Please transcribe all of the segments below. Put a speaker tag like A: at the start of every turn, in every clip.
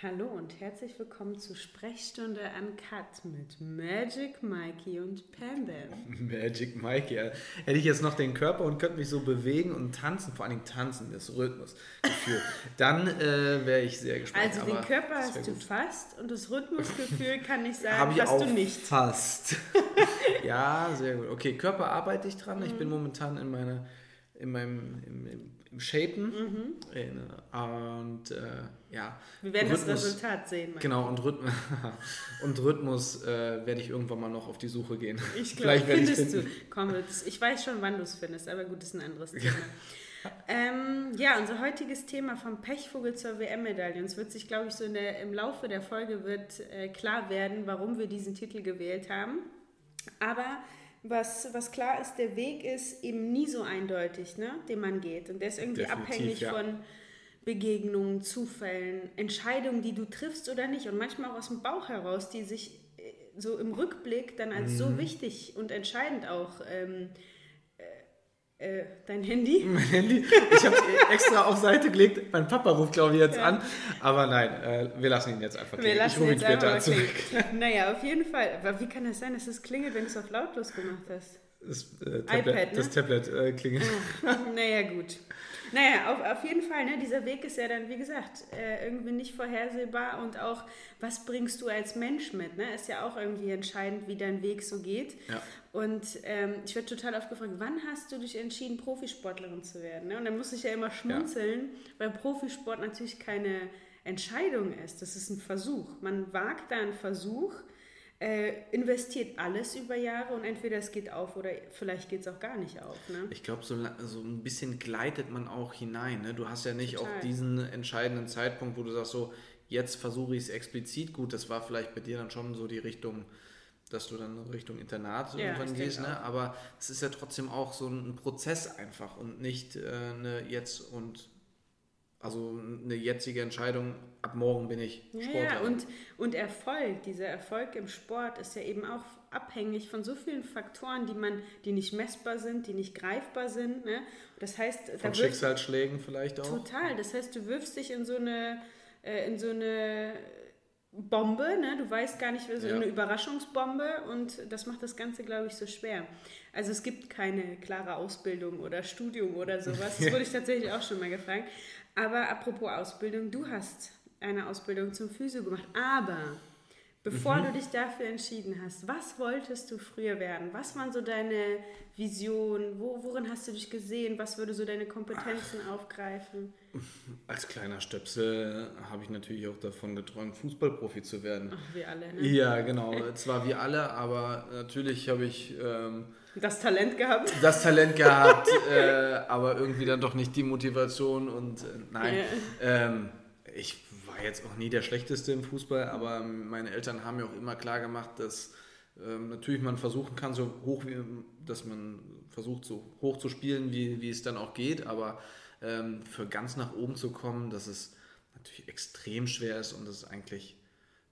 A: Hallo und herzlich willkommen zu Sprechstunde Uncut mit Magic Mikey und Pam Bam.
B: Magic Mikey. Hätte ich jetzt noch den Körper und könnte mich so bewegen und tanzen, vor allem tanzen, das Rhythmusgefühl, dann äh, wäre ich sehr gespannt.
A: Also den Körper hast du fast und das Rhythmusgefühl kann ich sagen,
B: ich
A: hast du nicht.
B: Fast. ja, sehr gut. Okay, Körper arbeite ich dran. Ich
A: Mhm.
B: bin momentan in meiner in meinem im, im, im Shapen
A: Mhm.
B: in, und äh, ja.
A: Wir werden das
B: Rhythmus-
A: Resultat sehen.
B: Genau, und, Rhythm und Rhythmus äh, werde ich irgendwann mal noch auf die Suche gehen.
A: Ich glaube, findest du. Komm, das, ich weiß schon, wann du es findest, aber gut, das ist ein anderes Thema. ähm, ja, unser heutiges Thema vom Pechvogel zur WM-Medaille. Es wird sich, glaube ich, so in der, im Laufe der Folge wird äh, klar werden, warum wir diesen Titel gewählt haben. Aber was, was klar ist, der Weg ist eben nie so eindeutig, ne, den man geht. Und der ist irgendwie
B: Definitiv,
A: abhängig
B: ja.
A: von Begegnungen, Zufällen, Entscheidungen, die du triffst oder nicht. Und manchmal auch aus dem Bauch heraus, die sich äh, so im Rückblick dann als
B: Mhm.
A: so wichtig und entscheidend auch ähm, äh, dein Handy.
B: Mein Handy, ich habe extra auf Seite gelegt. Mein Papa ruft, glaube ich, jetzt
A: Ja.
B: an. Aber nein, äh, wir lassen ihn jetzt einfach
A: Wir
B: klingen. Ich
A: lassen
B: rufe ihn
A: jetzt
B: später zurück.
A: Naja, auf jeden Fall. Aber wie kann das sein, dass es klingelt, wenn du es auf lautlos gemacht hast?
B: Das, äh, Tablet,
A: iPad, ne?
B: das Tablet äh, klingelt.
A: naja, gut. Naja, auf, auf jeden Fall, ne, dieser Weg ist ja dann, wie gesagt, äh, irgendwie nicht vorhersehbar und auch, was bringst du als Mensch mit, ne? Ist ja auch irgendwie entscheidend, wie dein Weg so geht.
B: Ja.
A: Und ähm, ich werde total oft gefragt, wann hast du dich entschieden, Profisportlerin zu werden? Ne? Und dann muss ich ja immer schmunzeln, weil Profisport natürlich keine Entscheidung ist. Das ist ein Versuch. Man wagt da einen Versuch, äh, investiert alles über Jahre und entweder es geht auf oder vielleicht geht es auch gar nicht auf. Ne?
B: Ich glaube, so, so ein bisschen gleitet man auch hinein. Ne? Du hast ja nicht
A: Total.
B: auch diesen entscheidenden Zeitpunkt, wo du sagst, so, jetzt versuche ich es explizit. Gut, das war vielleicht bei dir dann schon so die Richtung, dass du dann Richtung Internat
A: Ja,
B: irgendwann gehst. Ne? Aber es ist ja trotzdem auch so ein Prozess einfach und nicht äh, eine jetzt und also eine jetzige Entscheidung, ab morgen bin ich Sportler.
A: ja, und, und Erfolg, dieser Erfolg im Sport ist ja eben auch abhängig von so vielen Faktoren, die man, die nicht messbar sind, die nicht greifbar sind. Ne? Das heißt,
B: Von
A: da
B: Schicksalsschlägen vielleicht auch.
A: total. Das heißt, du wirfst dich in so eine, äh, in so eine Bombe, ne? du weißt gar nicht, so
B: Ja.
A: eine Überraschungsbombe und das macht das Ganze, glaube ich, so schwer. Also es gibt keine klare Ausbildung oder Studium oder sowas. Das wurde ich tatsächlich auch schon mal gefragt. Aber apropos Ausbildung, du hast eine Ausbildung zum Physio gemacht, aber bevor
B: Mhm.
A: du dich dafür entschieden hast, was wolltest du früher werden? Was waren so deine Visionen? Wo, worin hast du dich gesehen? Was würde so deine Kompetenzen aufgreifen?
B: Als kleiner Stöpsel habe ich natürlich auch davon geträumt, Fußballprofi zu werden.
A: Ach, wir alle, ne?
B: Ja, genau. Zwar wie alle, aber natürlich habe ich ähm,
A: Das Talent gehabt?
B: das Talent gehabt, äh, aber irgendwie dann doch nicht die Motivation und äh, nein. Ähm, ich war jetzt auch nie der Schlechteste im Fußball, aber meine Eltern haben mir auch immer klar gemacht, dass ähm, natürlich man versuchen kann, so hoch wie, dass man versucht, so hoch zu spielen, wie, wie es dann auch geht, aber ähm, für ganz nach oben zu kommen, dass es natürlich extrem schwer ist und es eigentlich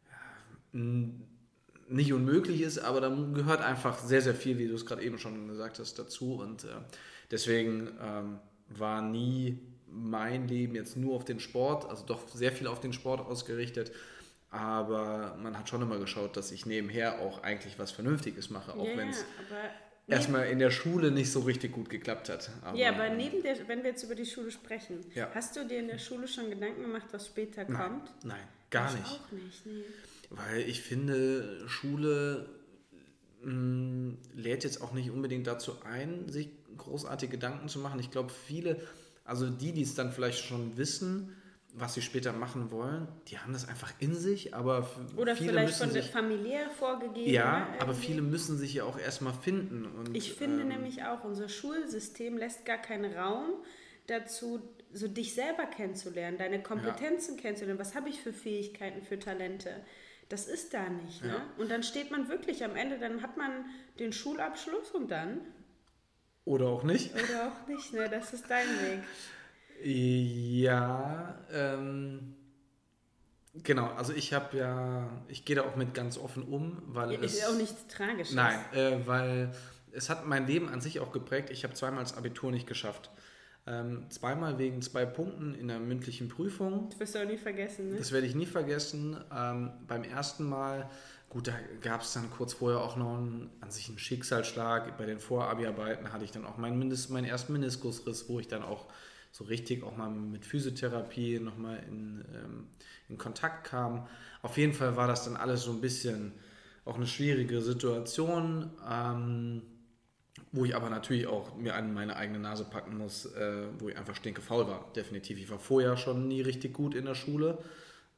B: ja, nicht unmöglich ist, aber da gehört einfach sehr, sehr viel, wie du es gerade eben schon gesagt hast, dazu. Und äh, deswegen ähm, war nie mein Leben jetzt nur auf den Sport, also doch sehr viel auf den Sport ausgerichtet. Aber man hat schon immer geschaut, dass ich nebenher auch eigentlich was Vernünftiges mache, auch
A: ja,
B: wenn es erstmal in der Schule nicht so richtig gut geklappt hat. Aber,
A: Ja, aber neben der, wenn wir jetzt über die Schule sprechen,
B: Ja.
A: hast du dir in der Schule schon Gedanken gemacht, was später
B: nein,
A: kommt?
B: nein, gar
A: ich
B: nicht.
A: auch nicht, nee.
B: Weil ich finde, Schule mh, lädt jetzt auch nicht unbedingt dazu ein, sich großartige Gedanken zu machen. Ich glaube, viele, also die, die es dann vielleicht schon wissen, was sie später machen wollen, die haben das einfach in sich, aber
A: Oder
B: viele
A: vielleicht
B: müssen
A: von der
B: sich,
A: familiär vorgegeben.
B: ja,
A: ne,
B: aber viele müssen sich ja auch erstmal finden. Und,
A: Ich finde
B: ähm,
A: nämlich auch, unser Schulsystem lässt gar keinen Raum dazu, so dich selber kennenzulernen, deine Kompetenzen kennenzulernen. Was habe ich für Fähigkeiten, für Talente? Das ist da nicht. Ne?
B: Ja.
A: Und dann steht man wirklich am Ende, dann hat man den Schulabschluss und dann?
B: Oder auch nicht.
A: Oder auch nicht, ne? Das ist dein Weg.
B: Ja, ähm, genau. Also ich habe ja, ich gehe da auch mit ganz offen um, weil es
A: Ist ja auch nichts Tragisches.
B: Nein, äh, weil es hat mein Leben an sich auch geprägt. Ich habe zweimal das Abitur nicht geschafft. Ähm, zweimal wegen zwei Punkten in der mündlichen Prüfung.
A: Das wirst du auch nie vergessen, ne?
B: Das werde ich nie vergessen. Ähm, beim ersten Mal, gut, da gab es dann kurz vorher auch noch einen, an sich einen Schicksalsschlag. Bei den Vorabi-Arbeiten hatte ich dann auch meinen, Mindest, meinen ersten Meniskusriss, wo ich dann auch so richtig auch mal mit Physiotherapie nochmal in, ähm, in Kontakt kam. Auf jeden Fall war das dann alles so ein bisschen auch eine schwierige Situation. Ähm, wo ich aber natürlich auch mir an meine eigene Nase packen muss, äh, wo ich einfach stinkefaul war, definitiv. Ich war vorher schon nie richtig gut in der Schule.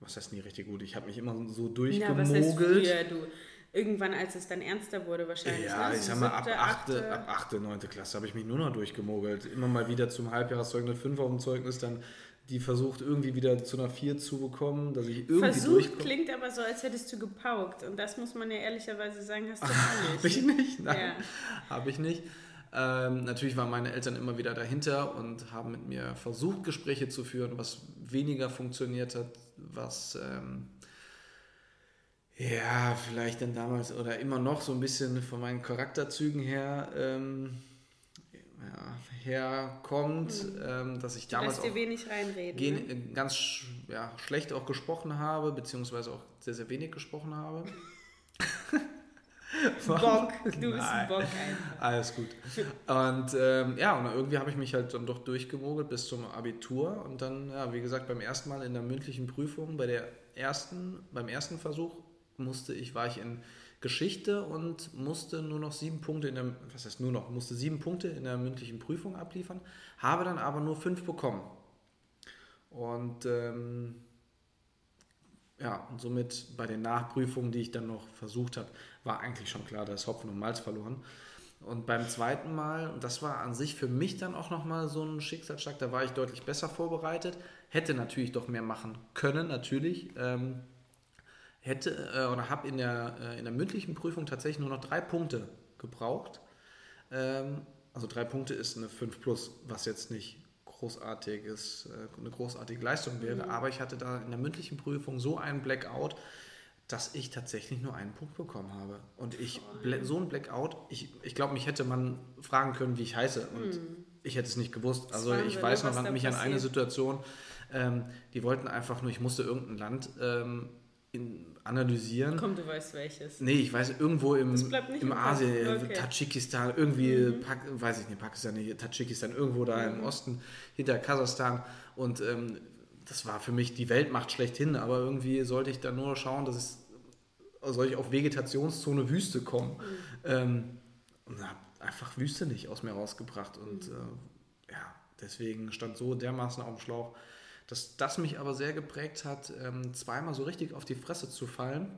B: Was heißt nie richtig gut? Ich habe mich immer so durchgemogelt. Ja, früher?
A: Irgendwann, als es dann ernster wurde wahrscheinlich.
B: Ja, ne? ich sag mal, ab 8., ab 8., 9. Klasse habe ich mich nur noch durchgemogelt. Immer mal wieder zum Halbjahreszeugnis, 5 auf dem Zeugnis, dann die versucht irgendwie wieder zu einer 4 zu bekommen, dass ich irgendwie
A: Versucht durchkomme. klingt aber so, als hättest du gepaukt. Und das muss man ja ehrlicherweise sagen, hast du nicht.
B: Habe ich nicht, nein. Ja. Habe ich nicht. Ähm, natürlich waren meine Eltern immer wieder dahinter und haben mit mir versucht, Gespräche zu führen, was weniger funktioniert hat, was ähm, ja vielleicht dann damals oder immer noch so ein bisschen von meinen Charakterzügen her ähm, ja, herkommt, mhm. ähm, dass ich damals
A: auch wenig reinreden, gen,
B: ne? Ganz ja, schlecht auch gesprochen habe, beziehungsweise auch sehr, sehr wenig gesprochen habe.
A: Bock, du bist Nein. ein Bock einfach.
B: Alles gut. Und ähm, ja, und irgendwie habe ich mich halt dann doch durchgemogelt bis zum Abitur und dann, ja, wie gesagt, beim ersten Mal in der mündlichen Prüfung, bei der ersten, beim ersten Versuch musste ich, war ich in Geschichte und musste nur noch sieben Punkte in der, was heißt nur noch, musste sieben Punkte in der mündlichen Prüfung abliefern, habe dann aber nur fünf bekommen. Und ähm, ja, und somit bei den Nachprüfungen, die ich dann noch versucht habe, war eigentlich schon klar, da ist Hopfen und Malz verloren. Und beim zweiten Mal, und das war an sich für mich dann auch nochmal so ein Schicksalsschlag, da war ich deutlich besser vorbereitet, hätte natürlich doch mehr machen können, natürlich. Ähm, hätte äh, oder habe in der, äh, in der mündlichen Prüfung tatsächlich nur noch drei Punkte gebraucht. Ähm, also drei Punkte ist eine 5 plus, was jetzt nicht großartiges, äh, eine großartige Leistung wäre. Mhm. Aber ich hatte da in der mündlichen Prüfung so einen Blackout, dass ich tatsächlich nur einen Punkt bekommen habe. Und ich, so ein Blackout, ich, ich glaube, mich hätte man fragen können, wie ich heiße. Und mhm. ich hätte es nicht gewusst. Also ich weiß noch mich an eine Situation, ähm, die wollten einfach nur, ich musste irgendein Land ähm, analysieren.
A: Komm, du weißt welches.
B: Nee, ich weiß, irgendwo im, im Asien, okay. Tadschikistan, irgendwie, mhm. Pak, weiß ich nicht, Pakistan, nicht, Tadschikistan, irgendwo da mhm. im Osten, hinter Kasachstan. Und ähm, das war für mich die Weltmacht schlechthin, aber irgendwie sollte ich da nur schauen, dass es, soll ich auf Vegetationszone Wüste kommen. Mhm. Ähm, und habe einfach Wüste nicht aus mir rausgebracht. Und mhm. äh, ja, deswegen stand so dermaßen auf dem Schlauch dass das mich aber sehr geprägt hat, ähm, zweimal so richtig auf die Fresse zu fallen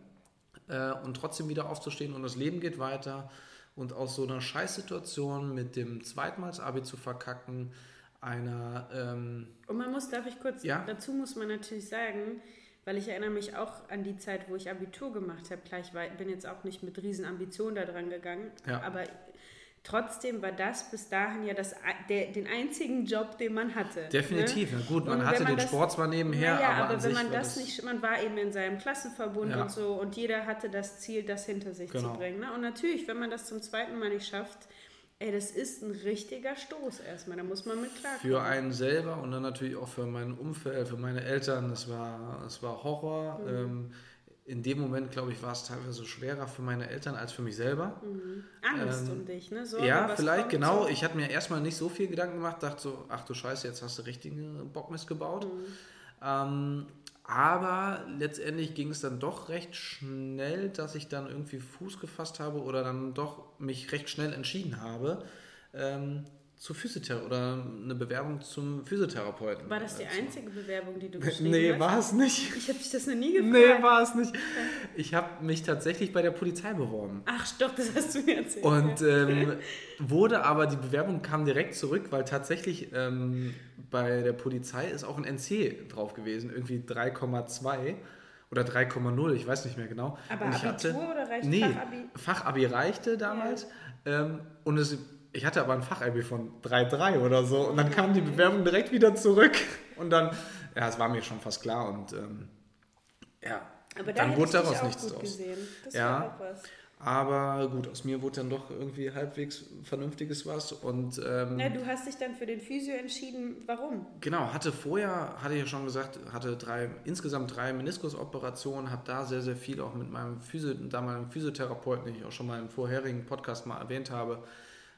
B: äh, und trotzdem wieder aufzustehen und das Leben geht weiter und aus so einer Scheißsituation mit dem zweitmals Abi zu verkacken, einer... Ähm,
A: und man muss, darf ich kurz, ja? dazu muss man natürlich sagen, weil ich erinnere mich auch an die Zeit, wo ich Abitur gemacht habe. Klar, ich war, bin jetzt auch nicht mit riesen Ambitionen da dran gegangen, ja. aber Trotzdem war das bis dahin ja das, der, den einzigen Job, den man hatte.
B: Definitiv, ne? ja gut, man hatte man den das, Sport zwar nebenher,
A: naja, aber, aber wenn man das, das, nicht, man war eben in seinem Klassenverbund ja. und so und jeder hatte das Ziel, das hinter sich genau. zu bringen. Ne? Und natürlich, wenn man das zum zweiten Mal nicht schafft, ey, das ist ein richtiger Stoß erstmal, da muss man mit klarkommen.
B: Für einen selber und dann natürlich auch für mein Umfeld, für meine Eltern, das war, das war Horror. Mhm. Ähm, in dem Moment, glaube ich, war es teilweise schwerer für meine Eltern als für mich selber.
A: Mhm. Angst ähm, um dich, ne? Sorge,
B: ja, vielleicht, genau. So. Ich hatte mir erstmal nicht so viel Gedanken gemacht, dachte so, ach du Scheiße, jetzt hast du richtige Bockmist gebaut. Mhm. Ähm, aber letztendlich ging es dann doch recht schnell, dass ich dann irgendwie Fuß gefasst habe oder dann doch mich recht schnell entschieden habe, ähm, zur Physiotherapeut oder eine Bewerbung zum Physiotherapeuten.
A: War das die also. einzige Bewerbung, die du geschrieben
B: nee,
A: hast?
B: Nee, war es nicht.
A: Ich habe dich das noch nie gefragt.
B: Nee, war es nicht. Ich habe mich tatsächlich bei der Polizei beworben.
A: Ach, stopp, das hast du mir erzählt.
B: Und ähm, wurde aber, die Bewerbung kam direkt zurück, weil tatsächlich ähm, bei der Polizei ist auch ein NC drauf gewesen, irgendwie 3,2 oder 3,0, ich weiß nicht mehr genau.
A: Aber und Abitur hatte, oder reichte
B: nee, Fachabi? Fachabi reichte damals. Ja. Ähm, und es ich hatte aber ein Fachabi von 3,3 oder so und dann kam die Bewerbung direkt wieder zurück und dann, ja, es war mir schon fast klar und ähm, ja,
A: aber dann wurde daraus nichts draus. Gesehen. Das ja,
B: Aber gut, aus mir wurde dann doch irgendwie halbwegs vernünftiges was. Und, ähm,
A: ja, du hast dich dann für den Physio entschieden. Warum?
B: Genau, hatte vorher, hatte ich ja schon gesagt, hatte drei, insgesamt drei Meniskusoperationen, habe da sehr, sehr viel auch mit meinem Physio, damaligen Physiotherapeuten, den ich auch schon mal im vorherigen Podcast mal erwähnt habe,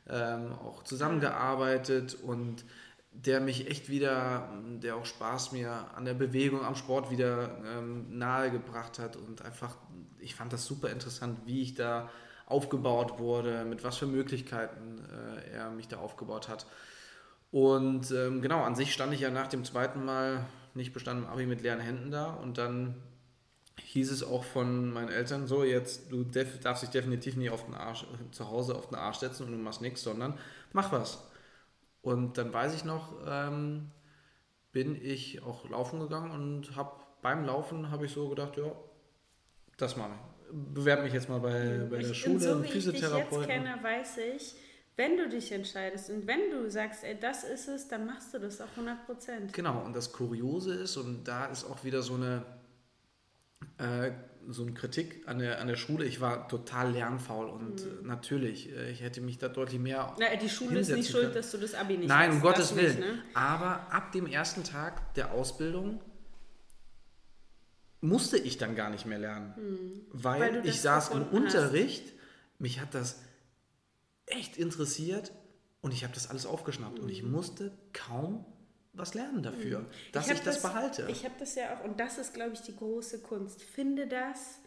B: ähm, auch zusammengearbeitet und der mich echt wieder, der auch Spaß mir an der Bewegung, am Sport wieder ähm, nahegebracht hat und einfach, ich fand das super interessant, wie ich da aufgebaut wurde, mit was für Möglichkeiten äh, er mich da aufgebaut hat. Und ähm, genau, an sich stand ich ja nach dem zweiten Mal nicht bestanden Abi mit leeren Händen da und dann hieß es auch von meinen Eltern so, jetzt du darfst dich definitiv nicht auf den Arsch, zu Hause auf den Arsch setzen und du machst nichts, sondern mach was. Und dann weiß ich noch, ähm, bin ich auch laufen gegangen und habe beim Laufen habe ich so gedacht, ja, das mache ich. Bewerbe mich jetzt mal bei, bei der Schule,
A: so, Physiotherapeuten. Ich jetzt kenne, weiß ich, wenn du dich entscheidest und wenn du sagst, ey, das ist es, dann machst du das auch 100%
B: Genau, und das Kuriose ist, und da ist auch wieder so eine, äh, so eine Kritik an der, an der Schule. Ich war total lernfaul und mhm. natürlich, äh, ich hätte mich da deutlich mehr.
A: Na, die Schule ist nicht schuld, dass du das Abi nicht
B: Nein, hast. um Gottes Willen. Nicht, ne? Aber ab dem ersten Tag der Ausbildung musste ich dann gar nicht mehr lernen. Mhm. Weil, weil ich saß im Unterricht, hast. mich hat das echt interessiert und ich habe das alles aufgeschnappt mhm. und ich mhm. musste kaum was lernen dafür, mhm. dass ich, ich das, das, behalte.
A: Ich habe das ja auch, und das ist, glaube ich, die große Kunst. Finde das,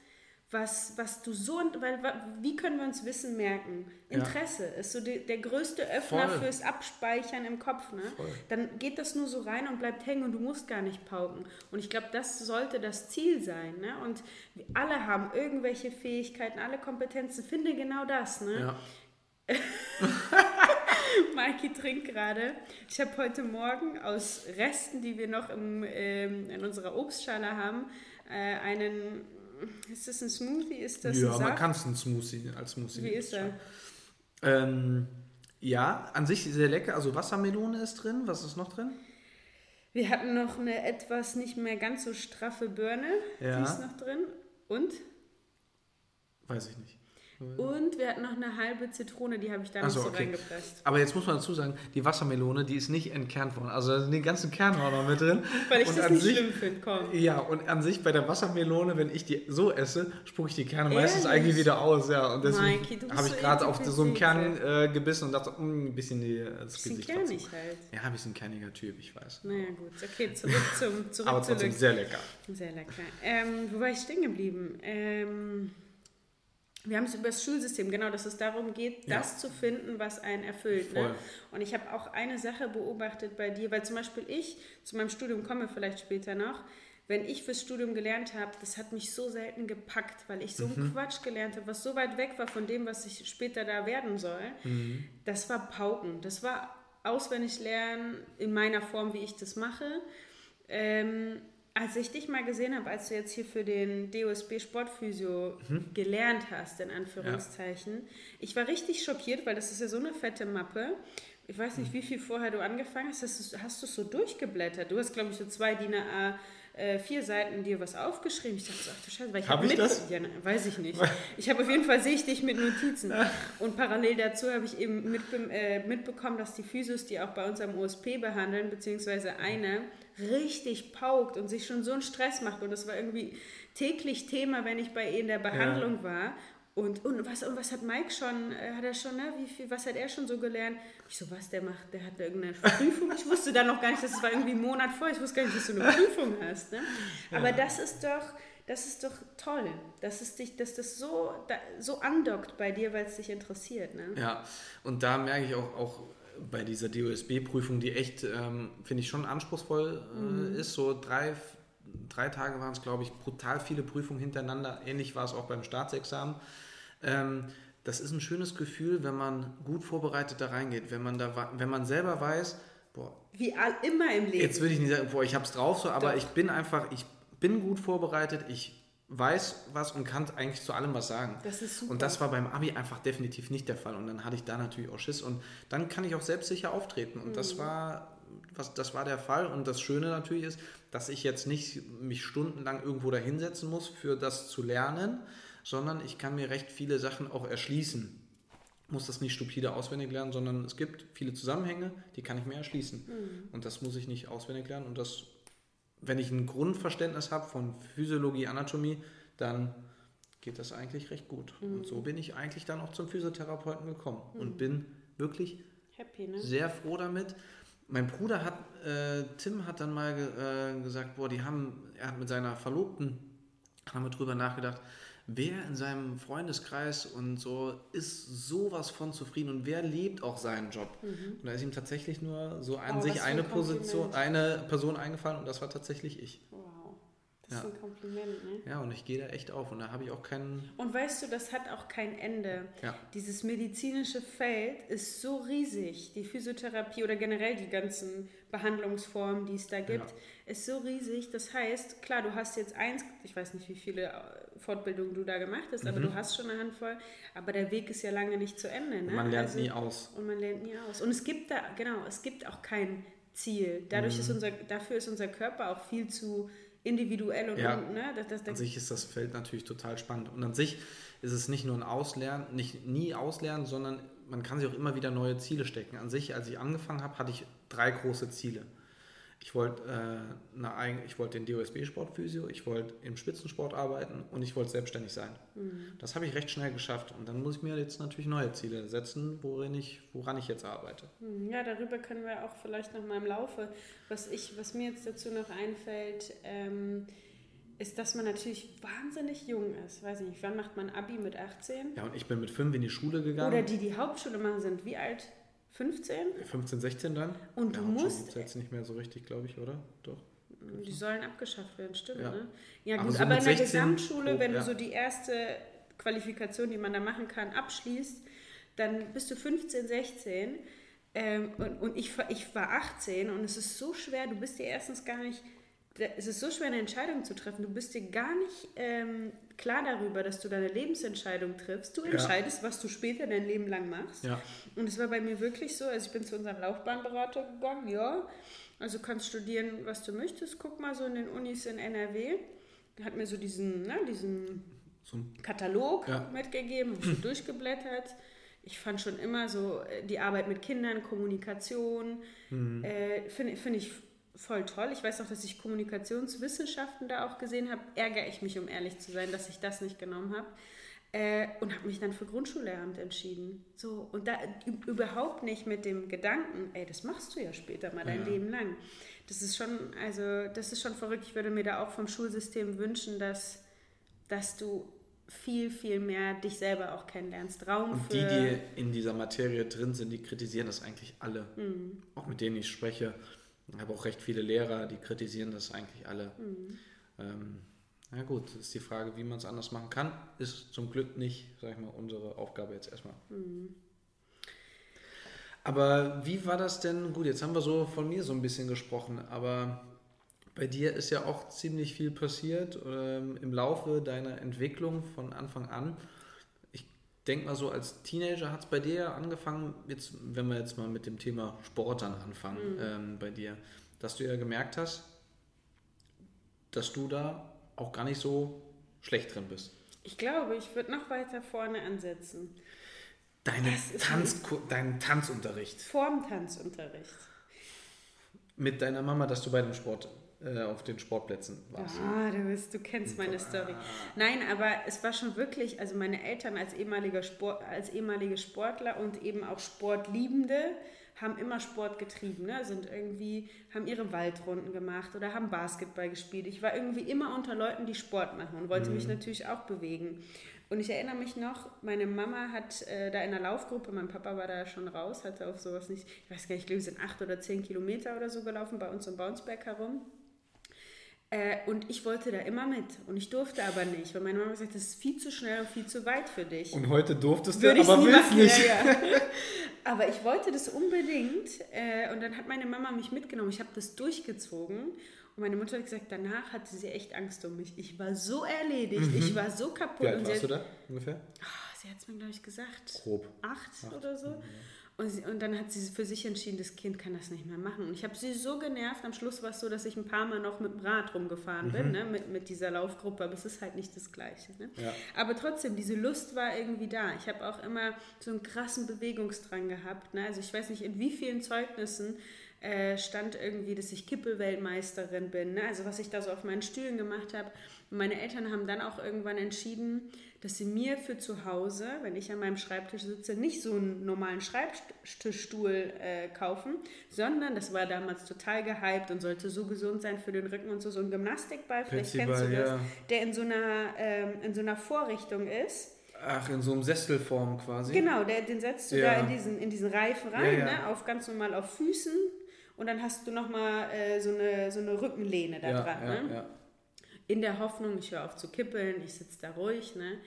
A: was, was du so, weil wie können wir uns Wissen merken? Interesse ja. ist so die, der größte Öffner Voll. fürs Abspeichern im Kopf. Ne? Dann geht das nur so rein und bleibt hängen und du musst gar nicht pauken. Und ich glaube, das sollte das Ziel sein. Ne? Und alle haben irgendwelche Fähigkeiten, alle Kompetenzen. Finde genau das. Ne? Ja. Maiki trinkt gerade. Ich habe heute Morgen aus Resten, die wir noch im, ähm, in unserer Obstschale haben, äh, einen. Ist das ein Smoothie? Ist das
B: ja, man kann es ein Smoothie als Smoothie.
A: Wie ist er?
B: Ähm, ja, an sich sehr lecker. Also Wassermelone ist drin. Was ist noch drin?
A: Wir hatten noch eine etwas nicht mehr ganz so straffe Birne. Ja. Die ist noch drin. Und?
B: Weiß ich nicht.
A: Und wir hatten noch eine halbe Zitrone, die habe ich da noch so, so okay. reingepresst.
B: Aber jetzt muss man dazu sagen, die Wassermelone, die ist nicht entkernt worden. Also da sind die ganzen Kerne auch noch mit drin.
A: Weil ich und das nicht sich, schlimm finde, komm.
B: Ja, und an sich bei der Wassermelone, wenn ich die so esse, spucke ich die Kerne Ehrlich? meistens eigentlich wieder aus. Ja, und deswegen habe ich so gerade auf so einen Kern äh, gebissen und dachte, mh, mm, ein bisschen die, das bisschen
A: Gesicht kernig halt.
B: Ja, ein bisschen kerniger Typ, ich weiß.
A: Naja gut, okay, zurück zum zurück
B: Aber trotzdem sehr lecker.
A: Sehr lecker. Ähm, wo war ich stehen geblieben? Ähm... Wir haben es über das Schulsystem, genau, dass es darum geht, ja. das zu finden, was einen erfüllt. Ne? Und ich habe auch eine Sache beobachtet bei dir, weil zum Beispiel ich zu meinem Studium komme vielleicht später noch, wenn ich fürs Studium gelernt habe, das hat mich so selten gepackt, weil ich so einen mhm. Quatsch gelernt habe, was so weit weg war von dem, was ich später da werden soll. Mhm. Das war Pauken. Das war auswendig lernen in meiner Form, wie ich das mache. Ähm, als ich dich mal gesehen habe, als du jetzt hier für den DOSB Sportphysio mhm. gelernt hast, in Anführungszeichen, ja. ich war richtig schockiert, weil das ist ja so eine fette Mappe. Ich weiß nicht, mhm. wie viel vorher du angefangen hast. Hast du, hast du so durchgeblättert? Du hast, glaube ich, so zwei DIN A äh, vier Seiten dir was aufgeschrieben. Ich dachte so, ach du Scheiße, weil ich
B: habe hab ich das?
A: Ja, weiß ich nicht. Ich habe auf jeden Fall sehe ich dich mit Notizen. Und parallel dazu habe ich eben mitbe äh, mitbekommen, dass die Physios, die auch bei uns am OSP behandeln, beziehungsweise eine, richtig paukt und sich schon so einen Stress macht. Und das war irgendwie täglich Thema, wenn ich bei ihr in der Behandlung ja. war. Und, und, was, und was hat Mike schon, äh, hat er schon, ne, wie viel, was hat er schon so gelernt? Ich so, was der macht, der hat irgendeine Prüfung. Ich wusste dann noch gar nicht, dass es war irgendwie einen Monat vor, ich wusste gar nicht, dass du eine Prüfung hast. Ne? Aber ja. das ist doch, das ist doch toll, dass es dich, dass das so, da, so andockt bei dir, weil es dich interessiert. Ne?
B: Ja, und da merke ich auch, auch bei dieser DOSB-Prüfung, die echt, ähm, finde ich, schon anspruchsvoll äh, mhm. ist, so drei, drei Tage waren es, glaube ich, brutal viele Prüfungen hintereinander. Ähnlich war es auch beim Staatsexamen. Ähm, das ist ein schönes Gefühl, wenn man gut vorbereitet da reingeht, wenn man, da, wenn man selber weiß, boah.
A: Wie immer im Leben.
B: Jetzt würde ich nicht sagen, boah, ich habe es drauf so, aber Doch. ich bin einfach, ich bin gut vorbereitet, ich weiß was und kann eigentlich zu allem was sagen.
A: Das ist super.
B: Und das war beim Abi einfach definitiv nicht der Fall. Und dann hatte ich da natürlich auch Schiss. Und dann kann ich auch selbstsicher auftreten. Und mhm. das war was, das war der Fall. Und das Schöne natürlich ist, dass ich jetzt nicht mich stundenlang irgendwo da hinsetzen muss, für das zu lernen, sondern ich kann mir recht viele Sachen auch erschließen. Muss das nicht stupide auswendig lernen, sondern es gibt viele Zusammenhänge, die kann ich mir erschließen. Mhm. Und das muss ich nicht auswendig lernen. Und das, wenn ich ein Grundverständnis habe von Physiologie, Anatomie, dann geht das eigentlich recht gut. Mhm. Und so bin ich eigentlich dann auch zum Physiotherapeuten gekommen mhm. und bin wirklich Happy, ne? sehr froh damit. Mein Bruder hat, äh, Tim hat dann mal äh, gesagt, boah, die haben, er hat mit seiner Verlobten, haben wir drüber nachgedacht, wer in seinem Freundeskreis und so ist sowas von zufrieden und wer lebt auch seinen Job. Mhm. Und da ist ihm tatsächlich nur so an oh, sich eine Position, eine Person eingefallen und das war tatsächlich ich. Wow. Das ja. ist ein Kompliment, ne? Ja, und ich gehe da echt auf und da habe ich auch keinen.
A: Und weißt du, das hat auch kein Ende. Ja. Dieses medizinische Feld ist so riesig. Die Physiotherapie oder generell die ganzen Behandlungsformen, die es da gibt, ja. ist so riesig. Das heißt, klar, du hast jetzt eins, ich weiß nicht, wie viele Fortbildungen du da gemacht hast, mhm. aber du hast schon eine Handvoll. Aber der Weg ist ja lange nicht zu Ende. Ne?
B: Und man lernt also, nie aus.
A: Und man lernt nie aus. Und es gibt da, genau, es gibt auch kein Ziel. Dadurch mhm. ist unser, dafür ist unser Körper auch viel zu individuell und,
B: ja.
A: und ne,
B: das, das, das an sich ist das Feld natürlich total spannend und an sich ist es nicht nur ein Auslernen, nicht nie Auslernen, sondern man kann sich auch immer wieder neue Ziele stecken. An sich, als ich angefangen habe, hatte ich drei große Ziele. Ich wollte äh, ich wollte den DOSB-Sport Physio, ich wollte im Spitzensport arbeiten und ich wollte selbstständig sein. Mhm. Das habe ich recht schnell geschafft und dann muss ich mir jetzt natürlich neue Ziele setzen, worin ich, woran ich jetzt arbeite.
A: Mhm. Ja, darüber können wir auch vielleicht noch mal im Laufe. Was ich, was mir jetzt dazu noch einfällt, ähm, ist, dass man natürlich wahnsinnig jung ist. Weiß ich nicht, wann macht man Abi mit 18?
B: Ja, und ich bin mit 5 in die Schule gegangen.
A: Oder die, die Hauptschule machen, sind wie alt? 15?
B: 15, 16 dann.
A: Und du ja, musst.
B: Das jetzt nicht mehr so richtig, glaube ich, oder? Doch.
A: Die sollen abgeschafft werden, stimmt, ja. ne? Ja, gut, aber, so aber in der Gesamtschule, wenn ja. du so die erste Qualifikation, die man da machen kann, abschließt, dann bist du 15, 16 ähm, und, und ich, ich war 18 und es ist so schwer, du bist dir erstens gar nicht es ist so schwer, eine Entscheidung zu treffen. Du bist dir gar nicht ähm, klar darüber, dass du deine Lebensentscheidung triffst. Du entscheidest, ja. was du später dein Leben lang machst. Ja. Und es war bei mir wirklich so, also ich bin zu unserem Laufbahnberater gegangen, ja, also kannst studieren, was du möchtest. Guck mal so in den Unis in NRW. Hat mir so diesen, ne, diesen so Katalog ja. mitgegeben, so durchgeblättert. Ich fand schon immer so äh, die Arbeit mit Kindern, Kommunikation, mhm. äh, finde find ich voll toll. Ich weiß auch, dass ich Kommunikationswissenschaften da auch gesehen habe. Ärgere ich mich, um ehrlich zu sein, dass ich das nicht genommen habe. Äh, und habe mich dann für Grundschullehramt entschieden. So, und da überhaupt nicht mit dem Gedanken, ey, das machst du ja später mal dein ja. Leben lang. Das ist schon, also, das ist schon verrückt. Ich würde mir da auch vom Schulsystem wünschen, dass, dass du viel, viel mehr dich selber auch kennenlernst. Raum
B: und die, die in dieser Materie drin sind, die kritisieren das eigentlich alle. Mhm. Auch mit denen ich spreche ich habe auch recht viele Lehrer, die kritisieren das eigentlich alle. Mhm. Ähm, na gut, ist die Frage, wie man es anders machen kann. Ist zum Glück nicht, sag ich mal, unsere Aufgabe jetzt erstmal. Mhm. Aber wie war das denn? Gut, jetzt haben wir so von mir so ein bisschen gesprochen, aber bei dir ist ja auch ziemlich viel passiert ähm, im Laufe deiner Entwicklung von Anfang an denke mal so, als Teenager hat es bei dir angefangen, jetzt, wenn wir jetzt mal mit dem Thema Sport dann anfangen, mhm. ähm, bei dir, dass du ja gemerkt hast, dass du da auch gar nicht so schlecht drin bist.
A: Ich glaube, ich würde noch weiter vorne ansetzen.
B: Deine Tanz, deinen Tanzunterricht.
A: Vorm Tanzunterricht.
B: Mit deiner Mama, dass du bei dem Sport äh, auf den Sportplätzen warst.
A: Ah, du, bist, du kennst meine Story. Nein, aber es war schon wirklich, also meine Eltern als, ehemaliger Sport, als ehemalige Sportler und eben auch Sportliebende haben immer Sport getrieben, ne? sind irgendwie, haben ihre Waldrunden gemacht oder haben Basketball gespielt. Ich war irgendwie immer unter Leuten, die Sport machen und wollte mhm. mich natürlich auch bewegen. Und ich erinnere mich noch, meine Mama hat äh, da in der Laufgruppe, mein Papa war da schon raus, hatte auf sowas nicht, ich weiß gar nicht, ich glaube, wir sind acht oder zehn Kilometer oder so gelaufen bei uns um Bounsberg herum. Äh, und ich wollte da immer mit. Und ich durfte aber nicht, weil meine Mama gesagt hat, das ist viel zu schnell und viel zu weit für dich.
B: Und heute durftest du, aber willst nicht. Ja, ja.
A: aber ich wollte das unbedingt. Äh, und dann hat meine Mama mich mitgenommen. Ich habe das durchgezogen. Und meine Mutter hat gesagt, danach hatte sie echt Angst um mich. Ich war so erledigt, mhm. ich war so kaputt.
B: Wie alt warst du da ungefähr?
A: Oh, sie hat es mir, glaube ich, gesagt.
B: Grob.
A: Acht, Acht. oder so. Mhm. Und, sie, und dann hat sie für sich entschieden, das Kind kann das nicht mehr machen. Und ich habe sie so genervt. Am Schluss war es so, dass ich ein paar Mal noch mit dem Rad rumgefahren bin, mhm. ne? mit, mit dieser Laufgruppe. Aber es ist halt nicht das Gleiche. Ne? Ja. Aber trotzdem, diese Lust war irgendwie da. Ich habe auch immer so einen krassen Bewegungsdrang gehabt. Ne? Also ich weiß nicht, in wie vielen Zeugnissen äh, stand irgendwie, dass ich Kippelweltmeisterin bin. Ne? Also was ich da so auf meinen Stühlen gemacht habe. Meine Eltern haben dann auch irgendwann entschieden, dass sie mir für zu Hause, wenn ich an meinem Schreibtisch sitze, nicht so einen normalen Schreibtischstuhl äh, kaufen, sondern das war damals total gehypt und sollte so gesund sein für den Rücken und so, so ein Gymnastikball, vielleicht kennst du das, ja. der in so, einer, ähm, in so einer Vorrichtung ist.
B: Ach, in so einem Sesselform quasi.
A: Genau, der, den setzt du ja. da in diesen, in diesen Reifen rein, ja, Ne, auf ganz normal auf Füßen und dann hast du nochmal äh, so, eine, so eine Rückenlehne da dran. ne? In der Hoffnung, ich höre auf zu kippeln, ich sitze da ruhig. Ne?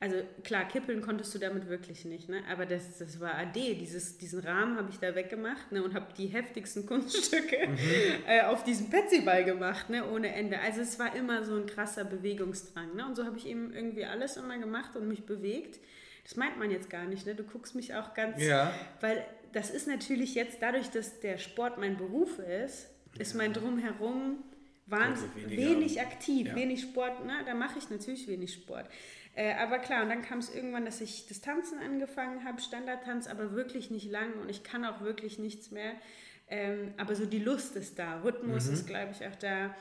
A: Also klar, kippeln konntest du damit wirklich nicht, ne? aber das, das war AD, Dieses, diesen Rahmen habe ich da weggemacht ne? und habe die heftigsten Kunststücke mhm. äh, auf diesem Petsyball gemacht, ne? ohne Ende. Also es war immer so ein krasser Bewegungsdrang. Ne? Und so habe ich eben irgendwie alles immer gemacht und mich bewegt. Das meint man jetzt gar nicht, ne? Du guckst mich auch ganz, ja. weil das ist natürlich jetzt dadurch, dass der Sport mein Beruf ist, ist mein Drumherum wahnsinnig wenig aktiv, ja. wenig Sport, ne? da mache ich natürlich wenig Sport. Äh, aber klar, und dann kam es irgendwann, dass ich das Tanzen angefangen habe, Standardtanz, aber wirklich nicht lang und ich kann auch wirklich nichts mehr. Ähm, aber so die Lust ist da, Rhythmus mhm. ist, glaube ich, auch da.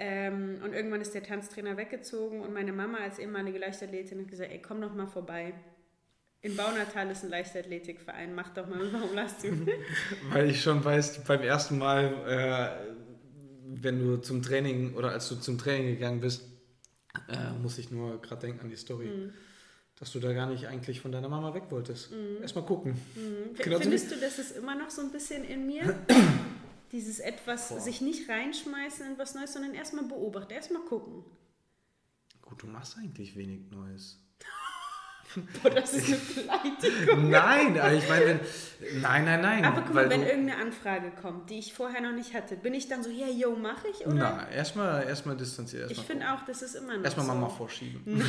A: Ähm, und irgendwann ist der Tanztrainer weggezogen und meine Mama als ehemalige Leichtathletin hat gesagt, ey, komm doch mal vorbei. In Baunatal ist ein Leichtathletikverein, mach doch mal, warum lasst du?
B: Weil ich schon weiß, beim ersten Mal äh, wenn du zum Training oder als du zum Training gegangen bist, äh, muss ich nur gerade denken an die Story. Mhm. Dass du da gar nicht eigentlich von deiner Mama weg wolltest. Mhm. Erstmal gucken.
A: Mhm. Genau Findest du, das ist immer noch so ein bisschen in mir? Dieses etwas, Boah. sich nicht reinschmeißen in was Neues, sondern erstmal beobachten, erstmal gucken.
B: Gut, du machst eigentlich wenig Neues.
A: Boah, das ist eine Beleidigung.
B: nein, also ich meine, wenn, nein, nein, nein.
A: Aber guck mal, wenn irgendeine Anfrage kommt, die ich vorher noch nicht hatte, bin ich dann so, ja, yo, mache ich? Oder?
B: Na, erstmal erstmal distanziert.
A: Erst ich finde auch, das ist immer noch
B: Erstmal
A: so.
B: Mama vorschieben.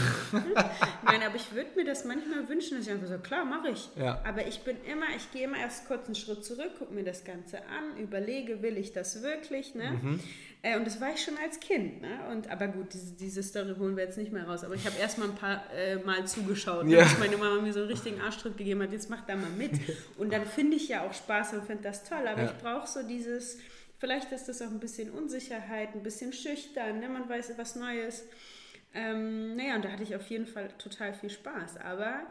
A: nein, aber ich würde mir das manchmal wünschen, dass ich einfach so, klar, mache ich. Ja. Aber ich bin immer, ich gehe immer erst kurz einen Schritt zurück, gucke mir das Ganze an, überlege, will ich das wirklich, ne? Mhm. Äh, und das war ich schon als Kind. Ne? Und, aber gut, diese, diese Story holen wir jetzt nicht mehr raus. Aber ich habe erst mal ein paar äh, Mal zugeschaut, ne? ja. dass meine Mama mir so einen richtigen Arschtritt gegeben hat. Jetzt mach da mal mit. Und dann finde ich ja auch Spaß und finde das toll. Aber ja. ich brauche so dieses, vielleicht ist das auch ein bisschen Unsicherheit, ein bisschen schüchtern. Ne? Man weiß was Neues. Ähm, naja, und da hatte ich auf jeden Fall total viel Spaß. Aber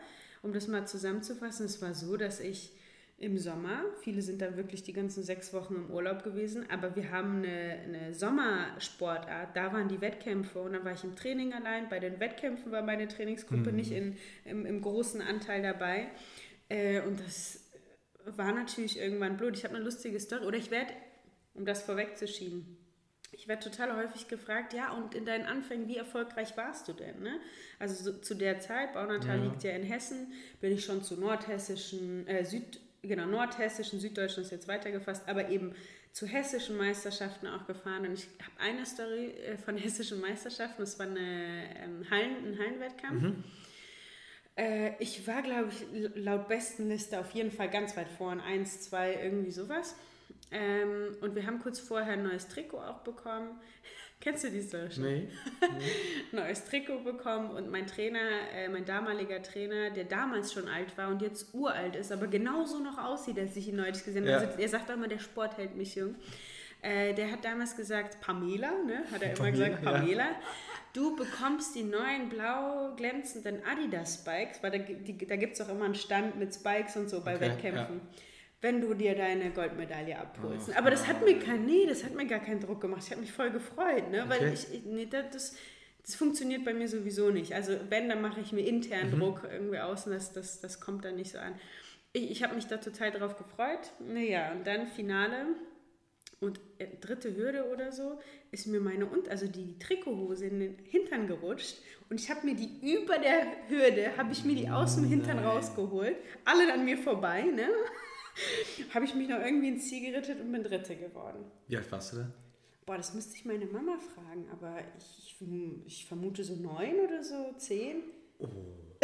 A: um das mal zusammenzufassen, es war so, dass ich im Sommer. Viele sind da wirklich die ganzen sechs Wochen im Urlaub gewesen. Aber wir haben eine, eine Sommersportart. Da waren die Wettkämpfe und dann war ich im Training allein. Bei den Wettkämpfen war meine Trainingsgruppe mhm. nicht in, im, im, großen Anteil dabei. Äh, und das war natürlich irgendwann Blut. Ich habe eine lustige Story. Oder ich werde, um das vorwegzuschieben, ich werde total häufig gefragt, ja, und in deinen Anfängen, wie erfolgreich warst du denn? Ne? Also so, zu der Zeit, Baunatal ja. liegt ja in Hessen, bin ich schon zu nordhessischen, äh, Süd, genau, nordhessischen, süddeutschen ist jetzt weitergefasst, aber eben zu hessischen Meisterschaften auch gefahren. Und ich habe eine Story äh, von hessischen Meisterschaften, das war eine, ähm, Hallen, ein Hallenwettkampf. Mhm. Äh, ich war, glaube ich, laut Bestenliste auf jeden Fall ganz weit vorn, eins, zwei, irgendwie sowas. Ähm, und wir haben kurz vorher ein neues Trikot auch bekommen. Kennst du die Story schon? Nee. Neues Trikot bekommen und mein Trainer, äh, mein damaliger Trainer, der damals schon alt war und jetzt uralt ist, aber genauso noch aussieht, als ich ihn neulich gesehen habe. Ja. Also er sagt auch immer, der Sport hält mich jung. Äh, der hat damals gesagt, Pamela, ne? hat er immer gesagt, Pamela, ja. du bekommst die neuen blau glänzenden Adidas Spikes, weil da, da gibt es auch immer einen Stand mit Spikes und so bei okay, Wettkämpfen. Ja wenn du dir deine Goldmedaille abholst. Oh, Aber das hat mir kein, nee, das hat mir gar keinen Druck gemacht. Ich habe mich voll gefreut, ne? Okay. weil ich, ich nee, das, das funktioniert bei mir sowieso nicht. Also wenn, dann mache ich mir intern mhm. Druck irgendwie außen, das, das, das kommt dann nicht so an. Ich, ich habe mich da total drauf gefreut. Naja, und dann Finale und äh, dritte Hürde oder so ist mir meine und also die Trikothose in den Hintern gerutscht und ich habe mir die über der Hürde habe ich mir die aus dem Hintern Nein. rausgeholt, alle an mir vorbei, ne? habe ich mich noch irgendwie ins Ziel gerettet und bin Dritte geworden.
B: Wie alt warst du da?
A: Boah, das müsste ich meine Mama fragen, aber ich, ich, vermute so neun oder so, zehn. Oh.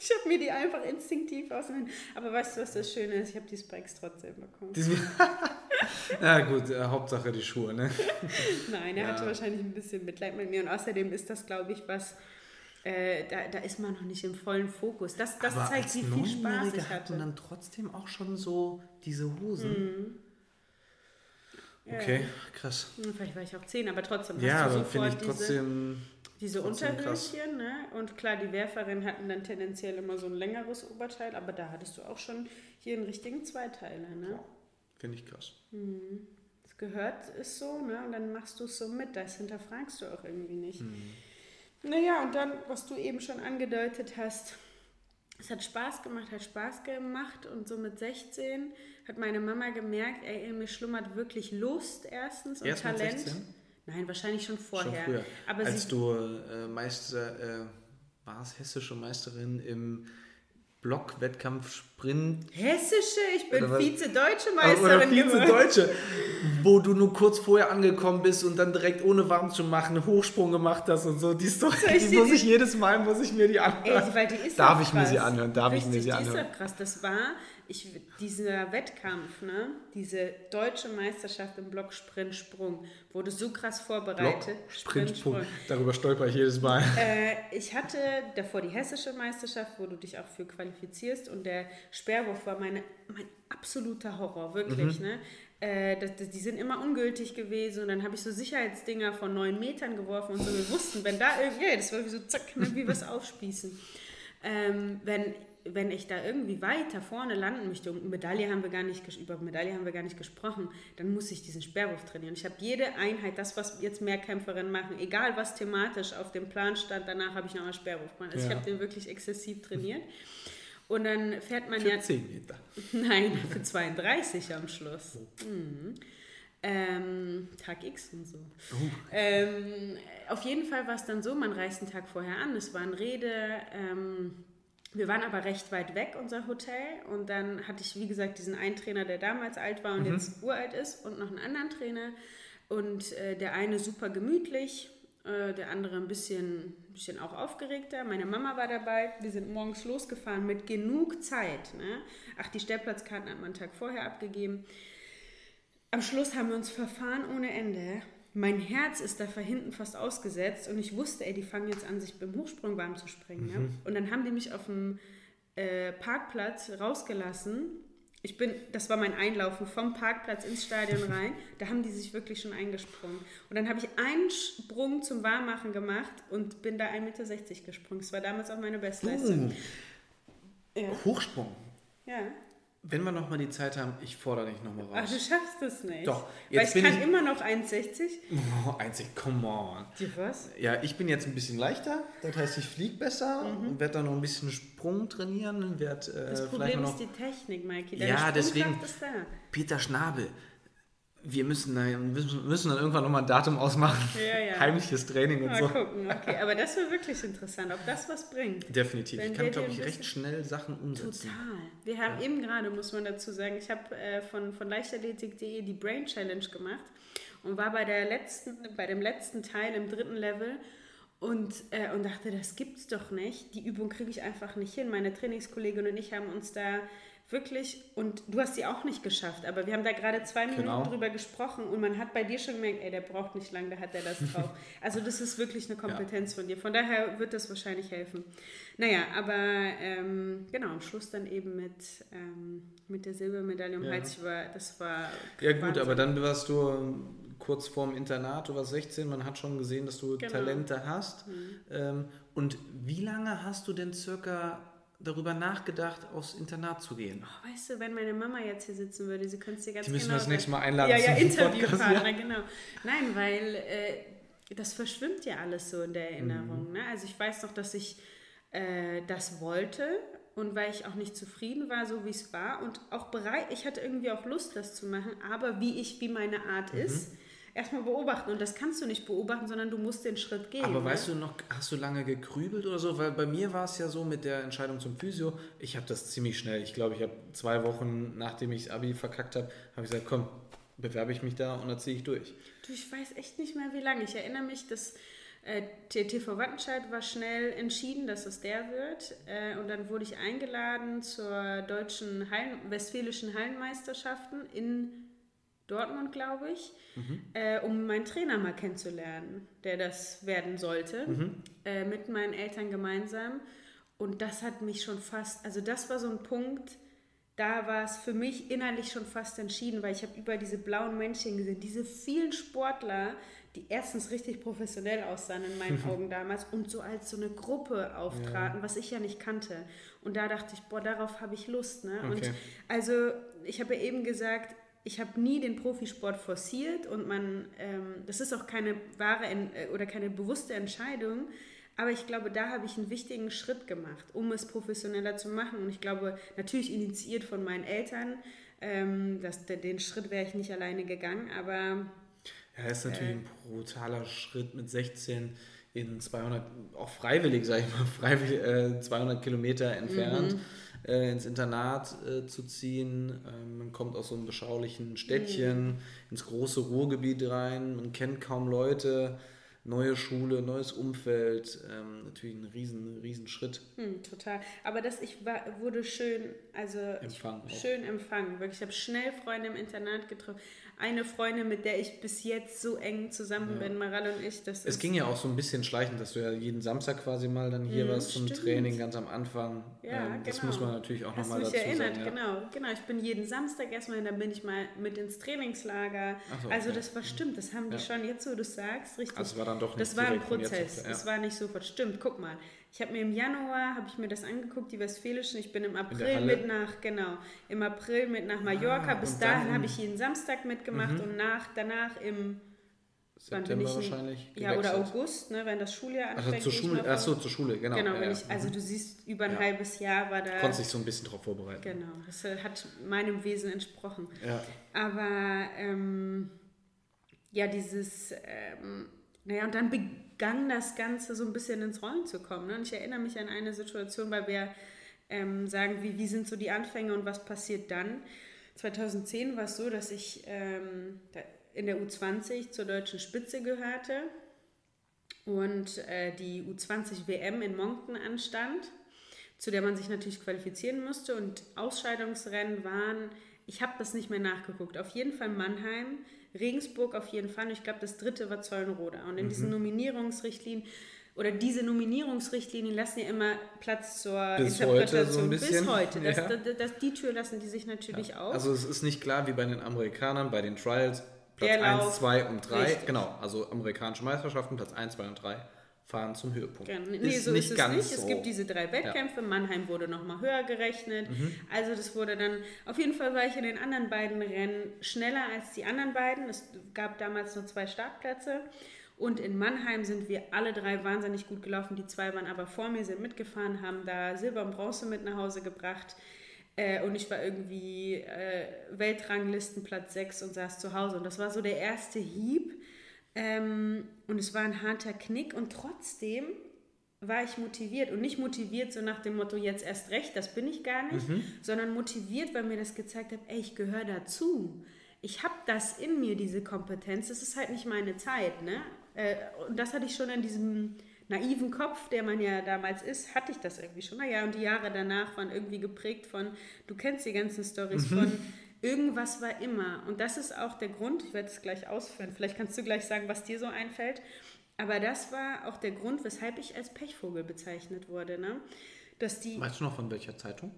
A: ich habe mir die einfach instinktiv ausgenommen. Aber weißt du, was das Schöne ist? Ich habe die Spikes trotzdem bekommen.
B: ja gut, äh, Hauptsache die Schuhe, ne?
A: Nein, er ja. hatte wahrscheinlich ein bisschen Mitleid mit mir. Und außerdem ist das, glaube ich, was... Äh, da, da ist man noch nicht im vollen Fokus. Das, das zeigt, wie viel Spaß ich hatte.
B: Und dann trotzdem auch schon so diese Hosen. Mhm. Okay, krass.
A: Vielleicht war ich auch zehn, aber trotzdem.
B: Ja, aber finde ich trotzdem.
A: Diese, diese Unterhöschen, ne? Und klar, die Werferinnen hatten dann tendenziell immer so ein längeres Oberteil, aber da hattest du auch schon hier einen richtigen Zweiteiler, ne? Ja,
B: finde ich krass.
A: Mhm. Das gehört, ist so, ne? Und dann machst du es so mit, das hinterfragst du auch irgendwie nicht. Mhm. Naja, und dann, was du eben schon angedeutet hast, es hat Spaß gemacht, hat Spaß gemacht und so mit 16 hat meine Mama gemerkt, ey, in mir schlummert wirklich Lust erstens und Erst Talent. Mit 16? Nein, wahrscheinlich schon vorher. Schon früher.
B: Aber Als du äh, Meister, äh, war es hessische Meisterin im Blockwettkampf Sprint.
A: Hessische, ich bin Vize-Deutsche Meisterin.
B: Oder Vize-Deutsche, wo du nur kurz vorher angekommen bist und dann direkt ohne warm zu machen einen Hochsprung gemacht hast und so. Die Story, die muss ich jedes Mal, muss ich mir die anhören. Ey, die ist Darf ich krass. mir sie anhören? Darf Richtig, ich mir sie anhören? Die ist
A: ja krass. Das war, ich, dieser Wettkampf, ne, diese deutsche Meisterschaft im Block Sprint Sprung, wurde so krass vorbereitet.
B: Block, Sprint Sprung. Darüber stolper ich jedes Mal.
A: Äh, ich hatte davor die hessische Meisterschaft, wo du dich auch für qualifizierst und der Sperrwurf war meine, mein absoluter Horror, wirklich. Mhm. Ne? Äh, das, das, die sind immer ungültig gewesen und dann habe ich so Sicherheitsdinger von neun Metern geworfen und so, wir wussten, wenn da irgendwie, das war wie so zack, ne, wie was aufspießen. Ähm, wenn wenn ich da irgendwie weiter vorne landen möchte, und Medaille haben wir gar nicht, über Medaille haben wir gar nicht gesprochen, dann muss ich diesen Sperrwurf trainieren. Ich habe jede Einheit, das, was jetzt Mehrkämpferinnen machen, egal was thematisch auf dem Plan stand, danach habe ich nochmal Sperrwurf gemacht. Also ja. ich habe den wirklich exzessiv trainiert. Und dann fährt man
B: für
A: ja.
B: Für 10 Meter.
A: Nein, für 32 am Schluss. Mhm. Ähm, Tag X und so. Oh. Ähm, auf jeden Fall war es dann so, man reist einen Tag vorher an, es waren Rede. Ähm, wir waren aber recht weit weg, unser Hotel. Und dann hatte ich, wie gesagt, diesen einen Trainer, der damals alt war und mhm. jetzt uralt ist, und noch einen anderen Trainer. Und äh, der eine super gemütlich, äh, der andere ein bisschen, bisschen auch aufgeregter. Meine Mama war dabei. Wir sind morgens losgefahren mit genug Zeit. Ne? Ach, die Stellplatzkarten hat man einen Tag vorher abgegeben. Am Schluss haben wir uns verfahren ohne Ende mein Herz ist da hinten fast ausgesetzt und ich wusste, ey, die fangen jetzt an, sich beim Hochsprung warm zu springen. Mhm. Ja? Und dann haben die mich auf dem äh, Parkplatz rausgelassen. Ich bin, das war mein Einlaufen vom Parkplatz ins Stadion rein. Da haben die sich wirklich schon eingesprungen. Und dann habe ich einen Sprung zum Warmmachen gemacht und bin da 1,60 Meter gesprungen. Das war damals auch meine Bestleistung.
B: Uh, ja. Hochsprung.
A: Ja.
B: Wenn wir nochmal die Zeit haben, ich fordere dich nochmal raus.
A: Ach, du schaffst es nicht.
B: Doch.
A: Jetzt Weil ich kann ich, immer noch 1,60.
B: Oh, 1,60, come on.
A: Die was?
B: Ja, ich bin jetzt ein bisschen leichter. Das heißt, ich fliege besser mhm. und werde dann noch ein bisschen Sprung trainieren. Werd, äh,
A: das Problem ist die Technik, Mikey. Deine
B: ja, deswegen. Peter Schnabel wir müssen, wir müssen dann irgendwann nochmal ein Datum ausmachen.
A: Ja, ja.
B: Heimliches Training und
A: mal
B: so.
A: Mal gucken, okay. Aber das wäre wirklich interessant, ob das was bringt.
B: Definitiv. Wenn ich kann, glaube ich, recht schnell Sachen umsetzen.
A: Total. Wir haben ja. eben gerade, muss man dazu sagen, ich habe äh, von, von leichtathletik.de die Brain Challenge gemacht und war bei, der letzten, bei dem letzten Teil im dritten Level und, äh, und dachte, das gibt's doch nicht. Die Übung kriege ich einfach nicht hin. Meine Trainingskollegin und ich haben uns da wirklich, und du hast sie auch nicht geschafft, aber wir haben da gerade zwei Minuten genau. drüber gesprochen und man hat bei dir schon gemerkt, ey, der braucht nicht lange, da hat er das drauf. also das ist wirklich eine Kompetenz ja. von dir. Von daher wird das wahrscheinlich helfen. Naja, aber ähm, genau, am Schluss dann eben mit, ähm, mit der Silbermedaille um ja. Hals, war, das war...
B: Ja gut, aber dann warst du kurz vorm Internat, du warst 16, man hat schon gesehen, dass du genau. Talente hast. Mhm. Ähm, und wie lange hast du denn circa darüber nachgedacht, aufs Internat zu gehen?
A: Oh, weißt du, wenn meine Mama jetzt hier sitzen würde, sie könnte sie ganz
B: Die müssen
A: genau...
B: wir das nächste Mal einladen
A: Ja, ja, Interviewpartner, ja. genau. Nein, weil äh, das verschwimmt ja alles so in der Erinnerung. Mhm. Ne? Also ich weiß noch, dass ich äh, das wollte und weil ich auch nicht zufrieden war, so wie es war und auch bereit, ich hatte irgendwie auch Lust, das zu machen, aber wie ich, wie meine Art mhm. ist erstmal beobachten. Und das kannst du nicht beobachten, sondern du musst den Schritt gehen.
B: Aber ne? weißt du noch, hast du lange gekrübelt oder so? Weil bei mir war es ja so mit der Entscheidung zum Physio, ich habe das ziemlich schnell. Ich glaube, ich habe zwei Wochen, nachdem ich das Abi verkackt habe, habe ich gesagt, komm, bewerbe ich mich da und dann ziehe ich durch.
A: Du, ich weiß echt nicht mehr, wie lange. Ich erinnere mich, dass Äh, TV Wattenscheid war schnell entschieden, dass es der wird. Äh, und dann wurde ich eingeladen zur deutschen Hallen, westfälischen Hallenmeisterschaften in Dortmund, glaube ich, mhm. äh, um meinen Trainer mal kennenzulernen, der das werden sollte, mhm. äh, mit meinen Eltern gemeinsam. Und das hat mich schon fast, also das war so ein Punkt, da war es für mich innerlich schon fast entschieden, weil ich habe über diese blauen Männchen gesehen, diese vielen Sportler, die erstens richtig professionell aussahen in meinen Augen damals und so als so eine Gruppe auftraten, ja. was ich ja nicht kannte. Und da dachte ich, boah, darauf habe ich Lust. Ne? Okay. Und also, ich habe ja eben gesagt, ich habe nie den Profisport forciert und man, ähm, das ist auch keine wahre äh, oder keine bewusste Entscheidung, aber ich glaube, da habe ich einen wichtigen Schritt gemacht, um es professioneller zu machen. Und ich glaube, natürlich initiiert von meinen Eltern, ähm, dass, den Schritt wäre ich nicht alleine gegangen, aber.
B: Ja, ist natürlich äh, ein brutaler Schritt mit 16 in 200, auch freiwillig, sage ich mal, freiwillig, äh, 200 Kilometer entfernt. Mhm äh, ins Internat äh, zu ziehen. Ähm, man kommt aus so einem beschaulichen Städtchen mhm. ins große Ruhrgebiet rein, man kennt kaum Leute, neue Schule, neues Umfeld, ähm, natürlich ein riesen, riesen Schritt.
A: Hm, total. Aber das ich war, wurde schön, also Empfang schön empfangen. Wirklich, ich habe schnell Freunde im Internat getroffen eine Freundin, mit der ich bis jetzt so eng zusammen ja. bin, Maral und ich.
B: Das es ging ja auch so ein bisschen schleichend, dass du ja jeden Samstag quasi mal dann hier mhm, warst zum stimmt. Training ganz am Anfang. Ja, ähm, das genau. muss man natürlich auch nochmal dazu
A: erinnert, sagen. Ja. Genau, genau. Ich bin jeden Samstag erstmal, dann bin ich mal mit ins Trainingslager. So, okay. Also das war stimmt, das haben die schon jetzt, wo du sagst, richtig.
B: Also war dann doch nicht
A: Das war ein Prozess, das war nicht sofort. Stimmt, guck mal. Ich habe mir im Januar, habe ich mir das angeguckt, die Westfälischen. Ich bin im April mit nach, genau, im April mit nach Mallorca. Ah, Bis dahin habe ich jeden Samstag mitgemacht mhm. und nach, danach im
B: September ich, wahrscheinlich.
A: Ja, oder August, ne, wenn das Schuljahr
B: anfängt. Also zur Schule, ach so, zur Schule, genau.
A: Genau, ja, ich, also mhm. du siehst, über ein ja. halbes Jahr war da.
B: Konntest dich so ein bisschen darauf vorbereiten.
A: Genau, das hat meinem Wesen entsprochen.
B: Ja.
A: Aber ähm, ja, dieses, ähm, naja, und dann begann das Ganze so ein bisschen ins Rollen zu kommen. Ne? Und ich erinnere mich an eine Situation, weil wir ähm, sagen, wie, wie sind so die Anfänge und was passiert dann. 2010 war es so, dass ich ähm, in der U20 zur deutschen Spitze gehörte und äh, die U20 WM in Moncton anstand, zu der man sich natürlich qualifizieren musste und Ausscheidungsrennen waren, ich habe das nicht mehr nachgeguckt, auf jeden Fall Mannheim, Regensburg auf jeden Fall. Und ich glaube, das dritte war Zollenroda. Und in mhm. diesen Nominierungsrichtlinien oder diese Nominierungsrichtlinien lassen ja immer Platz zur
B: bis Interpretation. Heute so
A: bis heute. Das, ja. das, das, die Tür lassen die sich natürlich ja. auf.
B: Also es ist nicht klar wie bei den Amerikanern, bei den Trials, Platz 1, 2 und 3. Genau, also amerikanische Meisterschaften, Platz 1, 2 und 3 fahren zum Höhepunkt.
A: Genau. Nee, ist so nicht ist es nicht. So. Es gibt diese drei Wettkämpfe. Ja. Mannheim wurde nochmal höher gerechnet. Mhm. Also das wurde dann, auf jeden Fall war ich in den anderen beiden Rennen schneller als die anderen beiden. Es gab damals nur zwei Startplätze. Und in Mannheim sind wir alle drei wahnsinnig gut gelaufen. Die zwei waren aber vor mir, sind mitgefahren, haben da Silber und Bronze mit nach Hause gebracht. Äh, und ich war irgendwie äh, Weltranglistenplatz 6 und saß zu Hause. Und das war so der erste Hieb ähm, und es war ein harter Knick und trotzdem war ich motiviert und nicht motiviert so nach dem Motto jetzt erst recht, das bin ich gar nicht, mhm. sondern motiviert, weil mir das gezeigt hat, ey, ich gehöre dazu. Ich habe das in mir, diese Kompetenz. Das ist halt nicht meine Zeit, ne? Äh, und das hatte ich schon in diesem naiven Kopf, der man ja damals ist, hatte ich das irgendwie schon. Naja, und die Jahre danach waren irgendwie geprägt von, du kennst die ganzen Stories mhm. von, Irgendwas war immer. Und das ist auch der Grund, ich werde es gleich ausführen, vielleicht kannst du gleich sagen, was dir so einfällt. Aber das war auch der Grund, weshalb ich als Pechvogel bezeichnet wurde. Ne? Dass die,
B: weißt du noch von welcher Zeitung?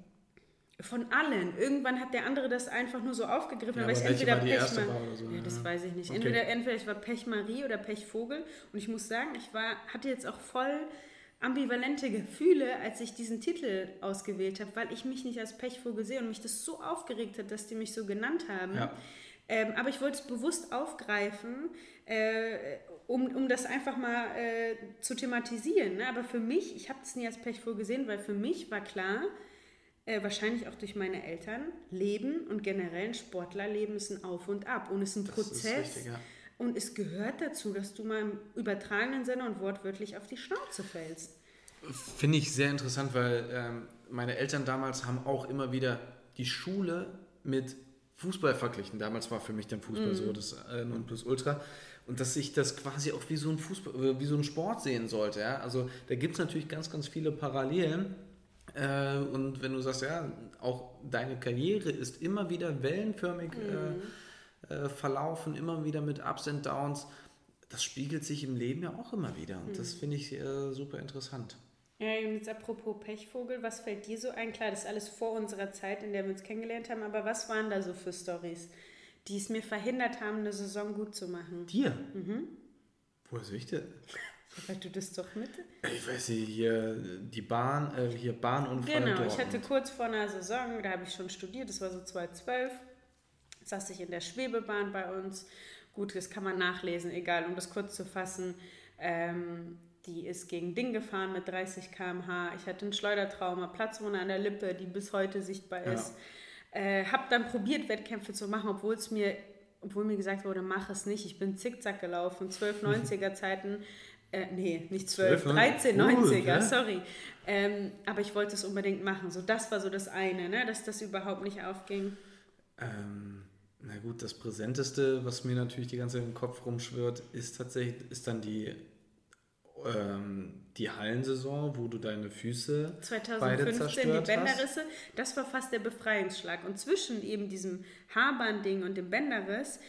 A: Von allen. Irgendwann hat der andere das einfach nur so aufgegriffen,
B: ja,
A: aber,
B: ich entweder Pechmarie. So,
A: ja, das weiß ich nicht. Okay. Entweder, entweder ich war Pechmarie oder Pechvogel. Und ich muss sagen, ich war, hatte jetzt auch voll ambivalente Gefühle, als ich diesen Titel ausgewählt habe, weil ich mich nicht als Pechvogel sehe und mich das so aufgeregt hat, dass die mich so genannt haben. Ja. Ähm, aber ich wollte es bewusst aufgreifen, äh, um, um das einfach mal äh, zu thematisieren. Ne? Aber für mich, ich habe es nie als Pechvogel gesehen, weil für mich war klar, äh, wahrscheinlich auch durch meine Eltern, Leben und generell ein Sportlerleben ist ein Auf und Ab und ist ein das Prozess. Ist richtig, ja. Und es gehört dazu, dass du mal im übertragenen Sinne und wortwörtlich auf die Schnauze fällst.
B: Finde ich sehr interessant, weil ähm, meine Eltern damals haben auch immer wieder die Schule mit Fußball verglichen. Damals war für mich dann Fußball mm. so das äh, Nonplusultra. und dass sich das quasi auch wie so ein Fußball, äh, wie so ein Sport sehen sollte. Ja? Also da gibt es natürlich ganz, ganz viele Parallelen. Äh, und wenn du sagst, ja, auch deine Karriere ist immer wieder wellenförmig mhm. äh, äh, verlaufen, immer wieder mit Ups und Downs, das spiegelt sich im Leben ja auch immer wieder. Und mhm. das finde ich äh, super interessant.
A: Ja, und jetzt apropos Pechvogel, was fällt dir so ein? Klar, das ist alles vor unserer Zeit, in der wir uns kennengelernt haben, aber was waren da so für Stories, die es mir verhindert haben, eine Saison gut zu machen?
B: Dir? Mhm. Woher soll ich denn?
A: Weil du das doch mit?
B: Ich weiß nicht, hier die Bahn, äh, hier Bahnunfall.
A: Genau, ich hatte kurz vor einer Saison, da habe ich schon studiert, das war so 2012, saß ich in der Schwebebahn bei uns. Gut, das kann man nachlesen, egal, um das kurz zu fassen. Ähm, die ist gegen Ding gefahren mit 30 km/h. Ich hatte ein Schleudertrauma, Platzwunde an der Lippe, die bis heute sichtbar ist. Ja. Äh, habe dann probiert, Wettkämpfe zu machen, obwohl es mir, obwohl mir gesagt wurde, mach es nicht. Ich bin zickzack gelaufen, 12 90er Zeiten. Äh, nee, nicht 12, 12 13 90er, ja? sorry. Ähm, aber ich wollte es unbedingt machen. So, das war so das eine, ne? dass das überhaupt nicht aufging.
B: Ähm, na gut, das Präsenteste, was mir natürlich die ganze Zeit im Kopf rumschwirrt, ist tatsächlich, ist dann die ähm, die Hallensaison, wo du deine Füße 2015 beide zerstört
A: die Bänderrisse, hast. das war fast der Befreiungsschlag. Und zwischen eben diesem Haarbahn-Ding und dem Bänderriss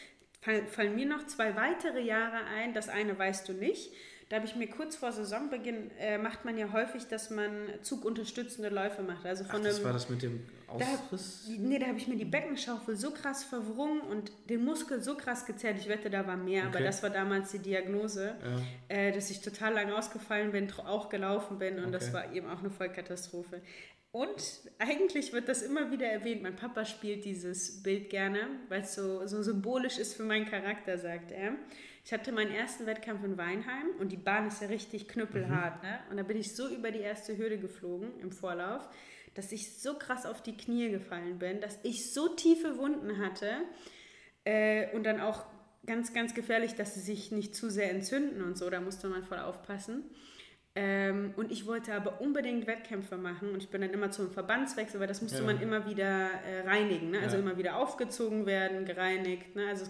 A: fallen mir noch zwei weitere Jahre ein. Das eine weißt du nicht. Da habe ich mir kurz vor Saisonbeginn, äh, macht man ja häufig, dass man zugunterstützende Läufe macht. Also von
B: Ach, das einem, war das mit dem Ausriss?
A: Da, nee, da habe ich mir die Beckenschaufel so krass verwrungen und den Muskel so krass gezerrt. Ich wette, da war mehr, okay. aber das war damals die Diagnose, ja. äh, dass ich total lang ausgefallen bin, auch gelaufen bin und okay. das war eben auch eine Vollkatastrophe. Und eigentlich wird das immer wieder erwähnt. Mein Papa spielt dieses Bild gerne, weil es so, so symbolisch ist für meinen Charakter, sagt er. Ich hatte meinen ersten Wettkampf in Weinheim und die Bahn ist ja richtig knüppelhart. Mhm. Ne? Und da bin ich so über die erste Hürde geflogen im Vorlauf, dass ich so krass auf die Knie gefallen bin, dass ich so tiefe Wunden hatte äh, und dann auch ganz, ganz gefährlich, dass sie sich nicht zu sehr entzünden und so. Da musste man voll aufpassen. Ähm, und ich wollte aber unbedingt Wettkämpfe machen und ich bin dann immer zum Verbandswechsel, weil das musste ja. man immer wieder äh, reinigen, ne? also ja. immer wieder aufgezogen werden, gereinigt. Ne? Also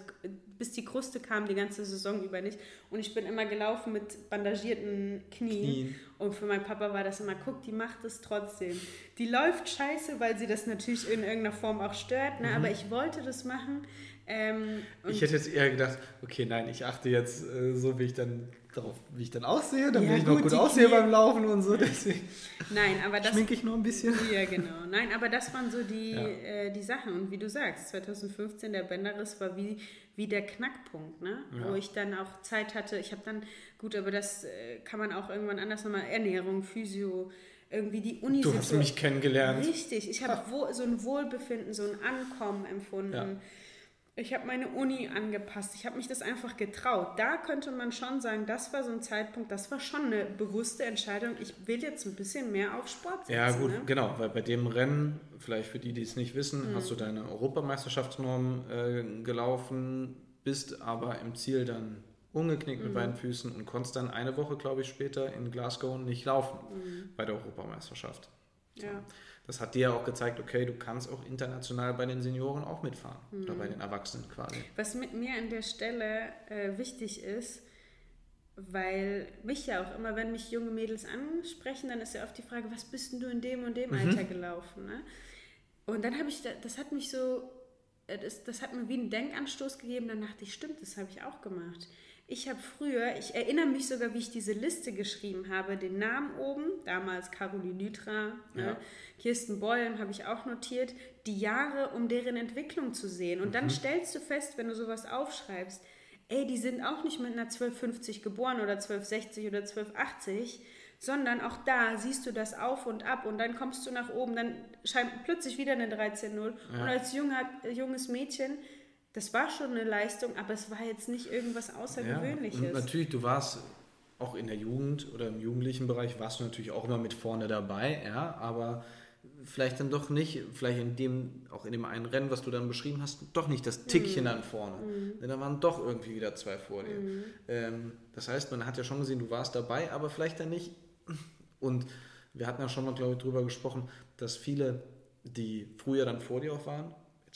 A: bis die Kruste kam die ganze Saison über nicht. Und ich bin immer gelaufen mit bandagierten Knien. Knien. Und für meinen Papa war das immer, guck, die macht es trotzdem. Die läuft scheiße, weil sie das natürlich in irgendeiner Form auch stört, ne? Mhm. aber ich wollte das machen. Ähm,
B: ich hätte jetzt eher gedacht, okay, nein, ich achte jetzt äh, so, wie ich dann darauf, wie ich dann aussehe, damit ja, ich noch gut, gut aussehe beim Laufen und so. Deswegen
A: Nein, aber das.
B: Schminke ich nur ein bisschen.
A: Ja, genau. Nein, aber das waren so die, ja. äh, die Sachen. Und wie du sagst, 2015 der Bänderriss war wie, wie der Knackpunkt, ne? Ja. Wo ich dann auch Zeit hatte. Ich habe dann, gut, aber das äh, kann man auch irgendwann anders nochmal, Ernährung, Physio, irgendwie die Uni.
B: Du hast mich kennengelernt.
A: Richtig. Ich habe so ein Wohlbefinden, so ein Ankommen empfunden. Ja ich habe meine Uni angepasst. Ich habe mich das einfach getraut. Da könnte man schon sagen, das war so ein Zeitpunkt, das war schon eine bewusste Entscheidung. Ich will jetzt ein bisschen mehr auf Sport
B: setzen. Ja, gut, ne? genau, weil bei dem Rennen, vielleicht für die, die es nicht wissen, mhm. hast du deine Europameisterschaftsnorm äh, gelaufen, bist aber im Ziel dann umgeknickt mhm. mit beiden Füßen und konntest dann eine Woche, glaube ich, später in Glasgow nicht laufen mhm. bei der Europameisterschaft. So. Ja das hat dir ja auch gezeigt, okay, du kannst auch international bei den Senioren auch mitfahren mhm. oder bei den Erwachsenen quasi.
A: Was mit mir an der Stelle äh, wichtig ist, weil mich ja auch immer, wenn mich junge Mädels ansprechen, dann ist ja oft die Frage, was bist denn du in dem und dem mhm. Alter gelaufen? Ne? Und dann habe ich, das hat mich so, äh, das, das hat mir wie einen Denkanstoß gegeben, dann dachte ich, stimmt, das habe ich auch gemacht. Ich habe früher, ich erinnere mich sogar, wie ich diese Liste geschrieben habe, den Namen oben, damals Caroline Nytra, ne, ja. Kirsten Beulen habe ich auch notiert, die Jahre, um deren Entwicklung zu sehen. Und mhm. dann stellst du fest, wenn du sowas aufschreibst, ey, die sind auch nicht mit einer 1250 geboren oder 1260 oder 1280, sondern auch da siehst du das auf und ab und dann kommst du nach oben, dann scheint plötzlich wieder eine 13.0 ja. und als junger, junges Mädchen das war schon eine Leistung, aber es war jetzt nicht irgendwas Außergewöhnliches. Ja, und
B: natürlich, du warst auch in der Jugend oder im jugendlichen Bereich warst du natürlich auch immer mit vorne dabei, ja, aber vielleicht dann doch nicht, vielleicht in dem, auch in dem einen Rennen, was du dann beschrieben hast, doch nicht das Tickchen mhm. an vorne. Mhm. Denn da waren doch irgendwie wieder zwei vor dir. Mhm. Ähm, das heißt, man hat ja schon gesehen, du warst dabei, aber vielleicht dann nicht. Und wir hatten ja schon mal, glaube ich, drüber gesprochen, dass viele, die früher dann vor dir auch waren,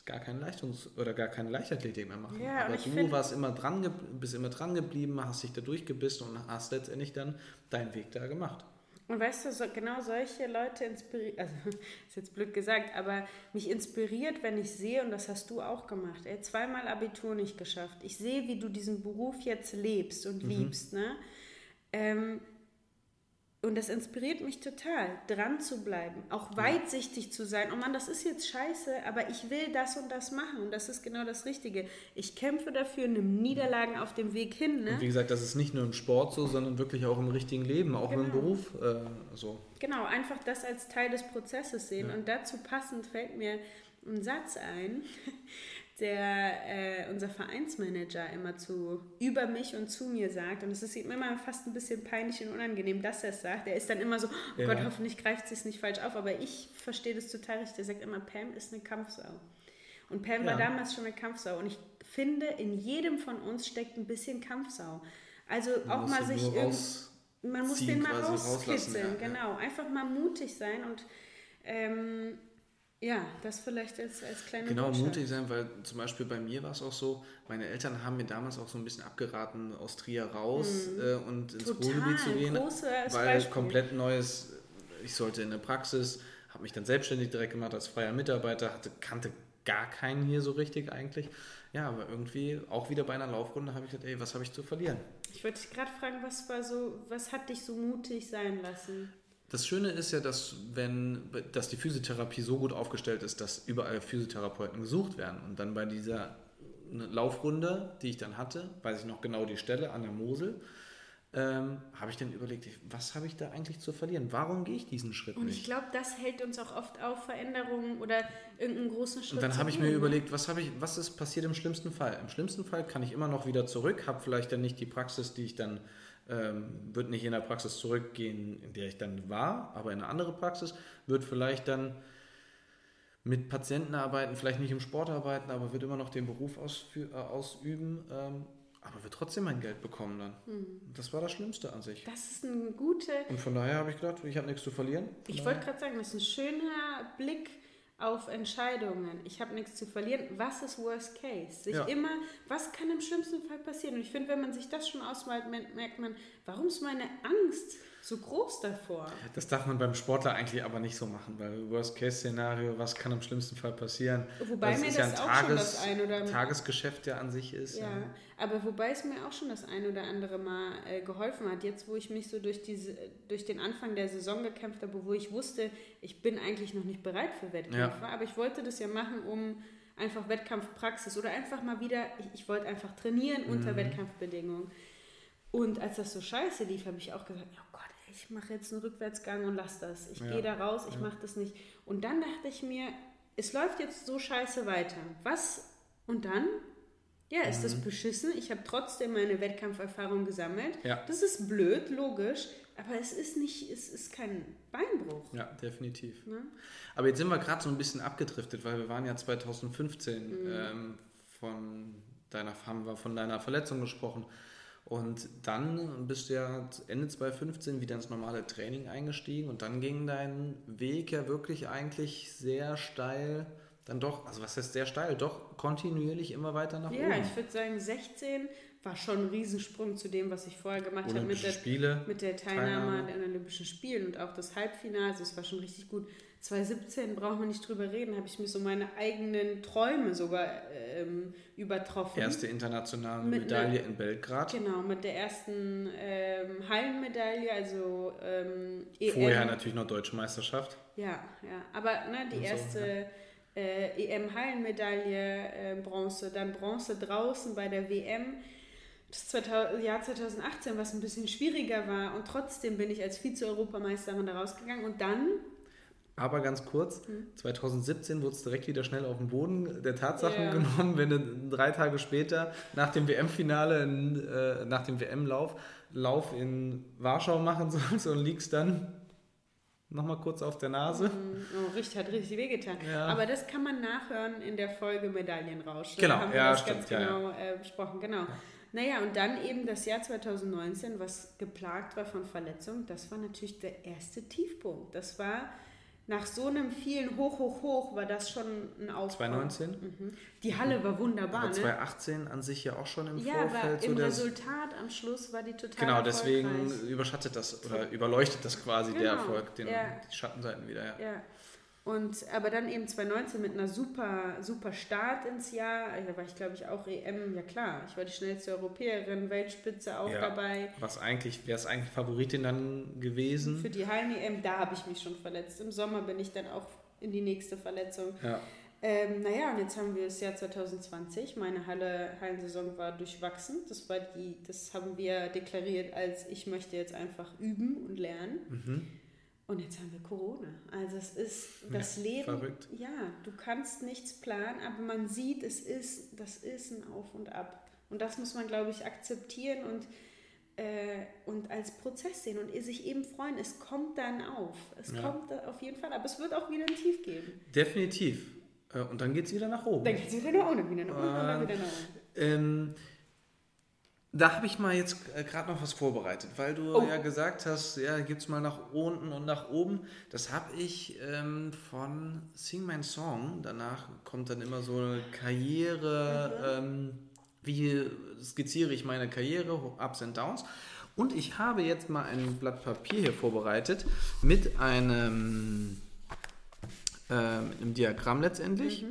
B: gar keine Leistungs- oder gar keine Leichtathletik mehr machen. Ja, Aber du warst immer dran, bist immer dran geblieben, hast dich da durchgebissen und hast letztendlich dann deinen Weg da gemacht.
A: Und weißt du, so, genau solche Leute inspirieren, also ist jetzt blöd gesagt, aber mich inspiriert, wenn ich sehe, und das hast du auch gemacht, ey, zweimal Abitur nicht geschafft. Ich sehe, wie du diesen Beruf jetzt lebst und mhm. liebst, ne? Ähm, und das inspiriert mich total, dran zu bleiben, auch weitsichtig zu sein. Oh Mann, das ist jetzt scheiße, aber ich will das und das machen und das ist genau das Richtige. Ich kämpfe dafür, nimm Niederlagen auf dem Weg hin. Ne?
B: Und wie gesagt, das ist nicht nur im Sport so, sondern wirklich auch im richtigen Leben, auch genau. im Beruf äh, so.
A: Genau, einfach das als Teil des Prozesses sehen. Ja. Und dazu passend fällt mir ein Satz ein der äh, unser Vereinsmanager immer zu über mich und zu mir sagt. Und es ist ihm immer fast ein bisschen peinlich und unangenehm, dass er es sagt. Er ist dann immer so, oh ja. Gott, hoffentlich greift es nicht falsch auf. Aber ich verstehe das total richtig. Er sagt immer, Pam ist eine Kampfsau. Und Pam ja. war damals schon eine Kampfsau. Und ich finde, in jedem von uns steckt ein bisschen Kampfsau. Also man auch mal sich man muss den mal rauskitzeln, ja, genau. Einfach mal mutig sein und ähm, ja, das vielleicht als, als kleine
B: Genau, Botschaft. mutig sein, weil zum Beispiel bei mir war es auch so, meine Eltern haben mir damals auch so ein bisschen abgeraten, aus Trier raus mhm. äh, und ins Total, Ruhrgebiet zu gehen, weil Beispiel. komplett neues, ich sollte in der Praxis, habe mich dann selbstständig direkt gemacht als freier Mitarbeiter, hatte, kannte gar keinen hier so richtig eigentlich. Ja, aber irgendwie auch wieder bei einer Laufrunde habe ich gedacht, ey, was habe ich zu verlieren?
A: Ich wollte dich gerade fragen, was war so, was hat dich so mutig sein lassen?
B: Das Schöne ist ja, dass, wenn, dass die Physiotherapie so gut aufgestellt ist, dass überall Physiotherapeuten gesucht werden. Und dann bei dieser Laufrunde, die ich dann hatte, weiß ich noch genau die Stelle an der Mosel, ähm, habe ich dann überlegt, was habe ich da eigentlich zu verlieren? Warum gehe ich diesen Schritt
A: nicht? Und ich glaube, das hält uns auch oft auf, Veränderungen oder irgendeinen großen Schritt
B: Und dann habe ich mir überlegt, was, ich, was ist passiert im schlimmsten Fall? Im schlimmsten Fall kann ich immer noch wieder zurück, habe vielleicht dann nicht die Praxis, die ich dann ähm, wird nicht in der Praxis zurückgehen, in der ich dann war, aber in eine andere Praxis, wird vielleicht dann mit Patienten arbeiten, vielleicht nicht im Sport arbeiten, aber wird immer noch den Beruf äh, ausüben, ähm, aber wird trotzdem mein Geld bekommen dann. Mhm. Das war das Schlimmste an sich.
A: Das ist ein guter.
B: Und von daher habe ich gedacht, ich habe nichts zu verlieren.
A: Ich wollte gerade sagen, das ist ein schöner Blick auf Entscheidungen. Ich habe nichts zu verlieren. Was ist Worst Case? Sich ja. immer, was kann im schlimmsten Fall passieren? Und ich finde, wenn man sich das schon ausmalt, merkt man, warum ist meine Angst so groß davor?
B: Das darf man beim Sportler eigentlich aber nicht so machen, weil Worst-Case-Szenario, was kann im schlimmsten Fall passieren?
A: Wobei das mir das ja ein auch Tages, schon das ein oder
B: Tagesgeschäft ja an sich ist.
A: Ja, ja, aber wobei es mir auch schon das ein oder andere Mal äh, geholfen hat. Jetzt, wo ich mich so durch, diese, durch den Anfang der Saison gekämpft habe, wo ich wusste, ich bin eigentlich noch nicht bereit für Wettkämpfe, ja. aber ich wollte das ja machen, um einfach Wettkampfpraxis oder einfach mal wieder, ich, ich wollte einfach trainieren unter mhm. Wettkampfbedingungen. Und als das so scheiße lief, habe ich auch gesagt, oh Gott, ich mache jetzt einen Rückwärtsgang und lass das. Ich ja. gehe da raus, ich ja. mache das nicht. Und dann dachte ich mir, es läuft jetzt so scheiße weiter. Was? Und dann? Ja, ist mhm. das beschissen? Ich habe trotzdem meine Wettkampferfahrung gesammelt. Ja. Das ist blöd, logisch, aber es ist nicht, es ist kein Beinbruch.
B: Ja, definitiv. Ne? Aber jetzt sind wir gerade so ein bisschen abgedriftet, weil wir waren ja 2015 mhm. ähm, von deiner, haben wir von deiner Verletzung gesprochen. Und dann bist du ja Ende 2015 wieder ins normale Training eingestiegen und dann ging dein Weg ja wirklich eigentlich sehr steil, dann doch, also was heißt sehr steil, doch kontinuierlich immer weiter nach
A: ja, oben. Ja, ich würde sagen 16 war schon ein Riesensprung zu dem, was ich vorher gemacht habe mit der, mit der Teilnahme, Teilnahme an den Olympischen Spielen und auch das Halbfinale, also es war schon richtig gut. 2017 brauchen wir nicht drüber reden, habe ich mir so meine eigenen Träume sogar ähm, übertroffen.
B: Erste internationale mit Medaille ne, in Belgrad.
A: Genau, mit der ersten ähm, Hallenmedaille, also ähm,
B: EM. Vorher natürlich noch Deutsche Meisterschaft.
A: Ja, ja, aber ne, die so, erste ja. äh, EM-Hallenmedaille, äh, Bronze, dann Bronze draußen bei der WM. Das 2000, Jahr 2018, was ein bisschen schwieriger war und trotzdem bin ich als Vize-Europameisterin da rausgegangen und dann
B: aber ganz kurz, 2017 wurde es direkt wieder schnell auf den Boden der Tatsachen yeah. genommen, wenn du drei Tage später nach dem WM-Finale, äh, nach dem WM-Lauf, Lauf in Warschau machen sollst und liegst dann nochmal kurz auf der Nase. Mm,
A: oh, richtig, hat richtig wehgetan. Ja. Aber das kann man nachhören in der Folge Medaillenrausch.
B: Genau,
A: da haben
B: wir ja,
A: das
B: stimmt,
A: ganz genau ja, äh, besprochen. Genau. Naja, und dann eben das Jahr 2019, was geplagt war von Verletzungen, das war natürlich der erste Tiefpunkt. Das war nach so einem vielen Hoch, Hoch, Hoch war das schon ein Aufbau.
B: 2019?
A: Mhm. Die Halle war wunderbar,
B: Aber
A: ne?
B: 2018 an sich ja auch schon im
A: Ja,
B: Vorfeld.
A: aber
B: so
A: im
B: das-
A: Resultat am Schluss war die total
B: Genau, deswegen überschattet das oder überleuchtet das quasi der
A: Genau,
B: Erfolg, den,
A: ja.
B: die Schattenseiten wieder. Ja.
A: Ja. Und aber dann eben 2019 mit einer super, super Start ins Jahr. Da war ich, glaube ich, auch EM, ja klar. Ich war die schnellste Europäerin, Weltspitze auch
B: Ja.
A: dabei.
B: Was eigentlich, wäre es eigentlich Favoritin dann gewesen?
A: Für die Hallen-EM, da habe ich mich schon verletzt. Im Sommer bin ich dann auch in die nächste Verletzung.
B: Ja.
A: Ähm, naja, und jetzt haben wir das Jahr 2020. Meine Halle, Hallensaison war durchwachsen. Das, war die, das haben wir deklariert als ich möchte jetzt einfach üben und lernen.
B: Mhm.
A: Und jetzt haben wir Corona. Also es ist das
B: Ja,
A: Leben.
B: verrückt.
A: Ja, du kannst nichts planen, aber man sieht, es ist, das ist ein Auf und Ab. Und das muss man, glaube ich, akzeptieren und, äh, und als Prozess sehen und sich eben freuen. Es kommt dann auf. Es
B: Ja.
A: kommt auf jeden Fall, aber es wird auch wieder ein Tief geben.
B: Definitiv. Äh, Und dann geht es wieder nach oben.
A: Dann geht es wieder nach unten, wieder nach unten und dann
B: Ähm,
A: wieder nach oben.
B: Ähm, da habe ich mal jetzt äh, gerade noch was vorbereitet, weil du
A: Oh.
B: ja gesagt hast, ja, gibt es mal nach unten und nach oben. Das habe ich ähm, von Sing My Song. Danach kommt dann immer so eine Karriere, ähm, wie skizziere ich meine Karriere, Ups and Downs. Und ich habe jetzt mal ein Blatt Papier hier vorbereitet mit einem, äh, mit einem Diagramm letztendlich.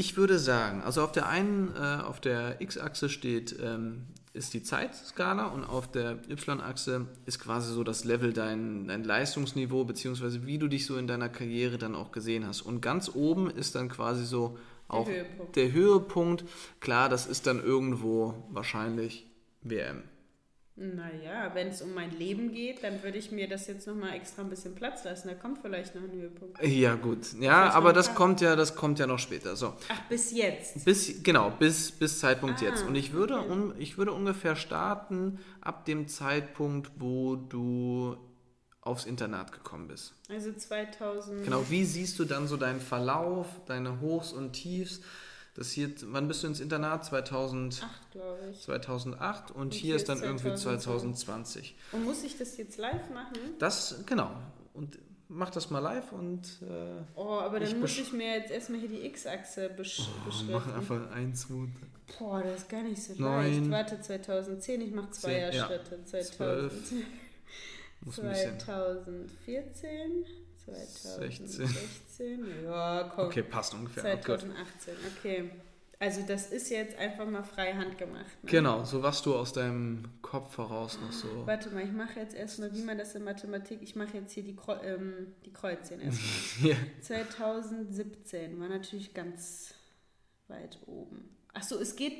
B: Ich würde sagen, also auf der einen, äh, auf der X-Achse steht, ähm, ist die Zeitskala und auf der Y-Achse ist quasi so das Level, dein, dein Leistungsniveau, beziehungsweise wie du dich so in deiner Karriere dann auch gesehen hast. Und ganz oben ist dann quasi so auch
A: Höhepunkt.
B: der Höhepunkt. Klar, das ist dann irgendwo wahrscheinlich WM.
A: Naja, wenn es um mein Leben geht, dann würde ich mir das jetzt nochmal extra ein bisschen Platz lassen. Da kommt vielleicht noch ein Höhepunkt.
B: Ja, gut. Ja,
A: Vielleicht
B: aber das kommt ja, das kommt ja noch später. So.
A: Ach, bis jetzt.
B: Bis, genau, bis, bis Zeitpunkt
A: Ah,
B: jetzt. Und ich würde,
A: okay.
B: un, ich würde ungefähr starten ab dem Zeitpunkt, wo du aufs Internat gekommen bist.
A: Also 2000.
B: Genau, wie siehst du dann so deinen Verlauf, deine Hochs und Tiefs? Das hier, wann bist du ins Internat? 2000,
A: 8, glaube ich.
B: 2008 und,
A: Und
B: hier
A: hier
B: ist dann
A: ist
B: irgendwie
A: 2020.
B: 2020.
A: Und muss ich das jetzt live machen?
B: Das, genau. Und mach das mal live und äh,
A: Oh, aber dann muss ich mir jetzt erstmal hier die X-Achse besch
B: mach
A: beschriften.
B: einfach 1, 2,
A: Boah, das ist gar nicht so
B: Neun.
A: leicht. Warte, 2010, ich mache
B: Zehn, ja.
A: Zweierschritte. 2000,
B: Zwölf. muss ein bisschen.
A: 2014, 2016. Ja, komm.
B: Okay, passt ungefähr. Oh Gut.
A: 2018, okay. Also das ist jetzt einfach mal frei Hand gemacht. Ne?
B: Genau, so was du aus deinem Kopf heraus noch so.
A: Warte mal, ich mache jetzt erstmal, wie man das in Mathematik, ich mache jetzt hier die, Kreu ähm, die Kreuzchen erstmal.
B: Ja.
A: 2017 war natürlich ganz weit oben. Ach so, es geht,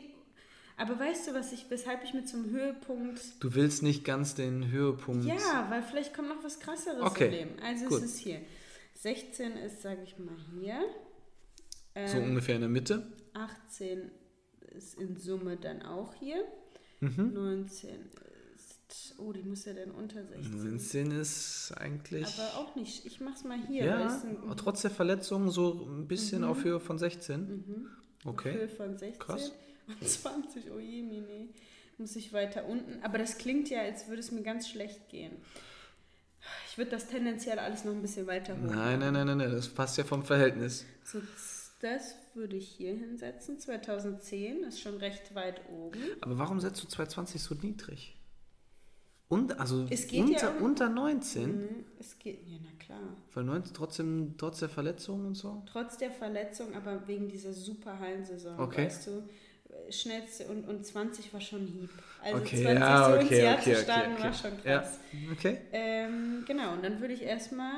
A: aber weißt du, was ich, weshalb ich mit zum Höhepunkt,
B: Du willst nicht ganz den Höhepunkt.
A: ja, weil vielleicht kommt noch was krasseres
B: Okay,
A: im Leben. Also
B: gut.
A: es ist hier. 16 ist, sage ich mal, hier.
B: So
A: Ähm,
B: ungefähr in der Mitte.
A: 18 ist in Summe dann auch hier.
B: Mhm.
A: 19 ist, oh, die muss ja dann unter 16.
B: 19 ist eigentlich.
A: Aber auch nicht, ich mach's mal hier.
B: ja,
A: ein,
B: aber trotz der Verletzung so ein bisschen auf Höhe von 16.
A: mhm.
B: Okay.
A: Höhe von 16
B: Krass.
A: Und 20, oh je, Mini. Muss ich weiter unten. Aber das klingt ja, als würde es mir ganz schlecht gehen. Ich würde das tendenziell alles noch ein bisschen weiter hoch.
B: Nein, nein, nein, nein, nein, das passt ja vom Verhältnis.
A: So, das würde ich hier hinsetzen. 2010 ist schon recht weit oben.
B: Aber warum setzt du 220 so niedrig? Und, also
A: Es geht
B: unter,
A: ja um-
B: unter 19?
A: Mhm, Es geht, ja, na klar.
B: Weil 19 trotzdem, trotz der Verletzung und so?
A: Trotz der Verletzung, aber wegen dieser super Hallensaison,
B: Okay.
A: weißt du, schnellste und, und 20 war schon Hieb. Also
B: Okay,
A: 20
B: ja,
A: so ins
B: okay,
A: Jahr
B: okay,
A: zu starten war schon
B: Ja.
A: krass.
B: Okay.
A: Ähm, genau, und dann würde ich erstmal,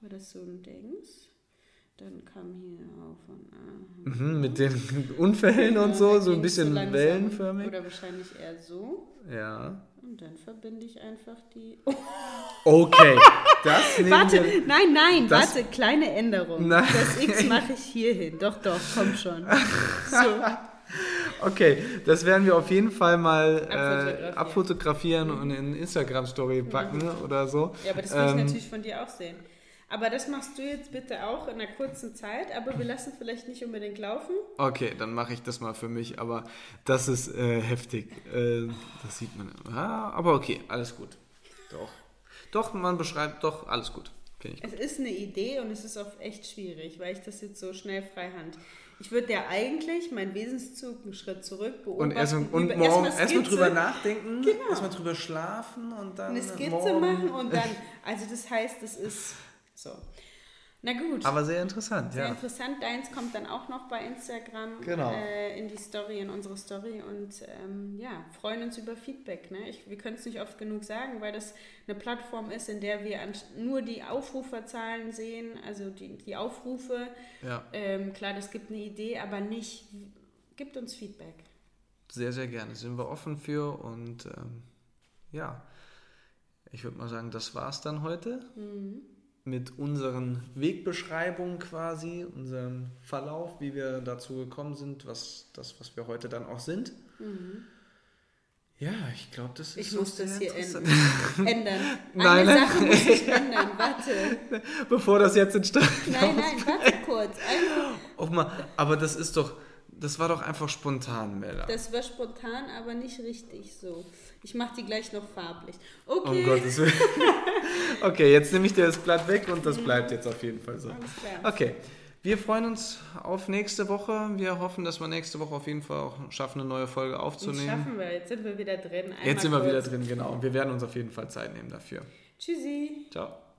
A: war das so ein Dings, dann kam hier auf und ah,
B: Mhm, mit den Unfällen und so, so ein bisschen
A: langsam.
B: wellenförmig.
A: Oder wahrscheinlich eher so.
B: Ja.
A: Und dann verbinde ich einfach die.
B: Okay, das nehmen
A: Warte,
B: wir.
A: nein, nein,
B: Das-
A: warte, kleine Änderung.
B: Nein.
A: Das X mache ich hier hin. Doch, doch, komm schon. So.
B: Okay, das werden wir auf jeden Fall mal äh,
A: Abfotografieren.
B: abfotografieren und in Instagram-Story packen oder so.
A: Ja, aber das will
B: Ähm,
A: ich natürlich von dir auch sehen. Aber das machst du jetzt bitte auch in einer kurzen Zeit, aber wir lassen vielleicht nicht unbedingt laufen.
B: Okay, dann mache ich das mal für mich, aber das ist äh, heftig. Äh, das sieht man. Ah, aber okay, alles gut. Doch. Doch, man beschreibt, doch, alles gut.
A: Es ist eine Idee und es ist auch echt schwierig, weil ich das jetzt so schnell freihand. Ich würde ja eigentlich meinen Wesenszug einen Schritt zurück beobachten.
B: Und erstmal und morgen erstmal drüber nachdenken, genau. erstmal drüber schlafen und dann.
A: Eine Skizze morgen. machen und dann. Also das heißt, es ist so. Na gut.
B: Aber sehr interessant,
A: sehr
B: ja.
A: Sehr interessant. Deins kommt dann auch noch bei Instagram
B: genau.
A: äh, in die Story, in unsere Story. Und ähm, ja, freuen uns über Feedback. Ne? Ich, wir können es nicht oft genug sagen, weil das eine Plattform ist, in der wir nur die Aufruferzahlen sehen, also die, die Aufrufe.
B: Ja.
A: Ähm, klar, das gibt eine Idee, aber nicht, gibt uns Feedback.
B: Sehr, sehr gerne. Sind wir offen für und ähm, ja, ich würde mal sagen, das war es dann heute.
A: Mhm
B: mit unseren Wegbeschreibungen quasi, unserem Verlauf, wie wir dazu gekommen sind, was das, was wir heute dann auch sind.
A: Mhm.
B: Ja, ich glaube, das ist.
A: Ich muss das hier ändern.
B: nein, Eine nein.
A: Sache muss ich ändern. Warte.
B: Bevor das jetzt entsteht.
A: Nein, nein, warte kurz.
B: Oh, mal, aber das ist doch. Das war doch einfach spontan, Mella.
A: Das war spontan, aber nicht richtig so. Ich mache die gleich noch farblich. Okay.
B: Um Gottes Willen. okay, jetzt nehme ich dir das Blatt weg und das bleibt jetzt auf jeden Fall so.
A: Alles klar.
B: Okay. Wir freuen uns auf nächste Woche. Wir hoffen, dass wir nächste Woche auf jeden Fall auch schaffen, eine neue Folge aufzunehmen. Das
A: schaffen wir. Jetzt sind wir wieder drin. Einmal
B: jetzt sind wir wieder drin, genau. Und wir werden uns auf jeden Fall Zeit nehmen dafür.
A: Tschüssi.
B: Ciao.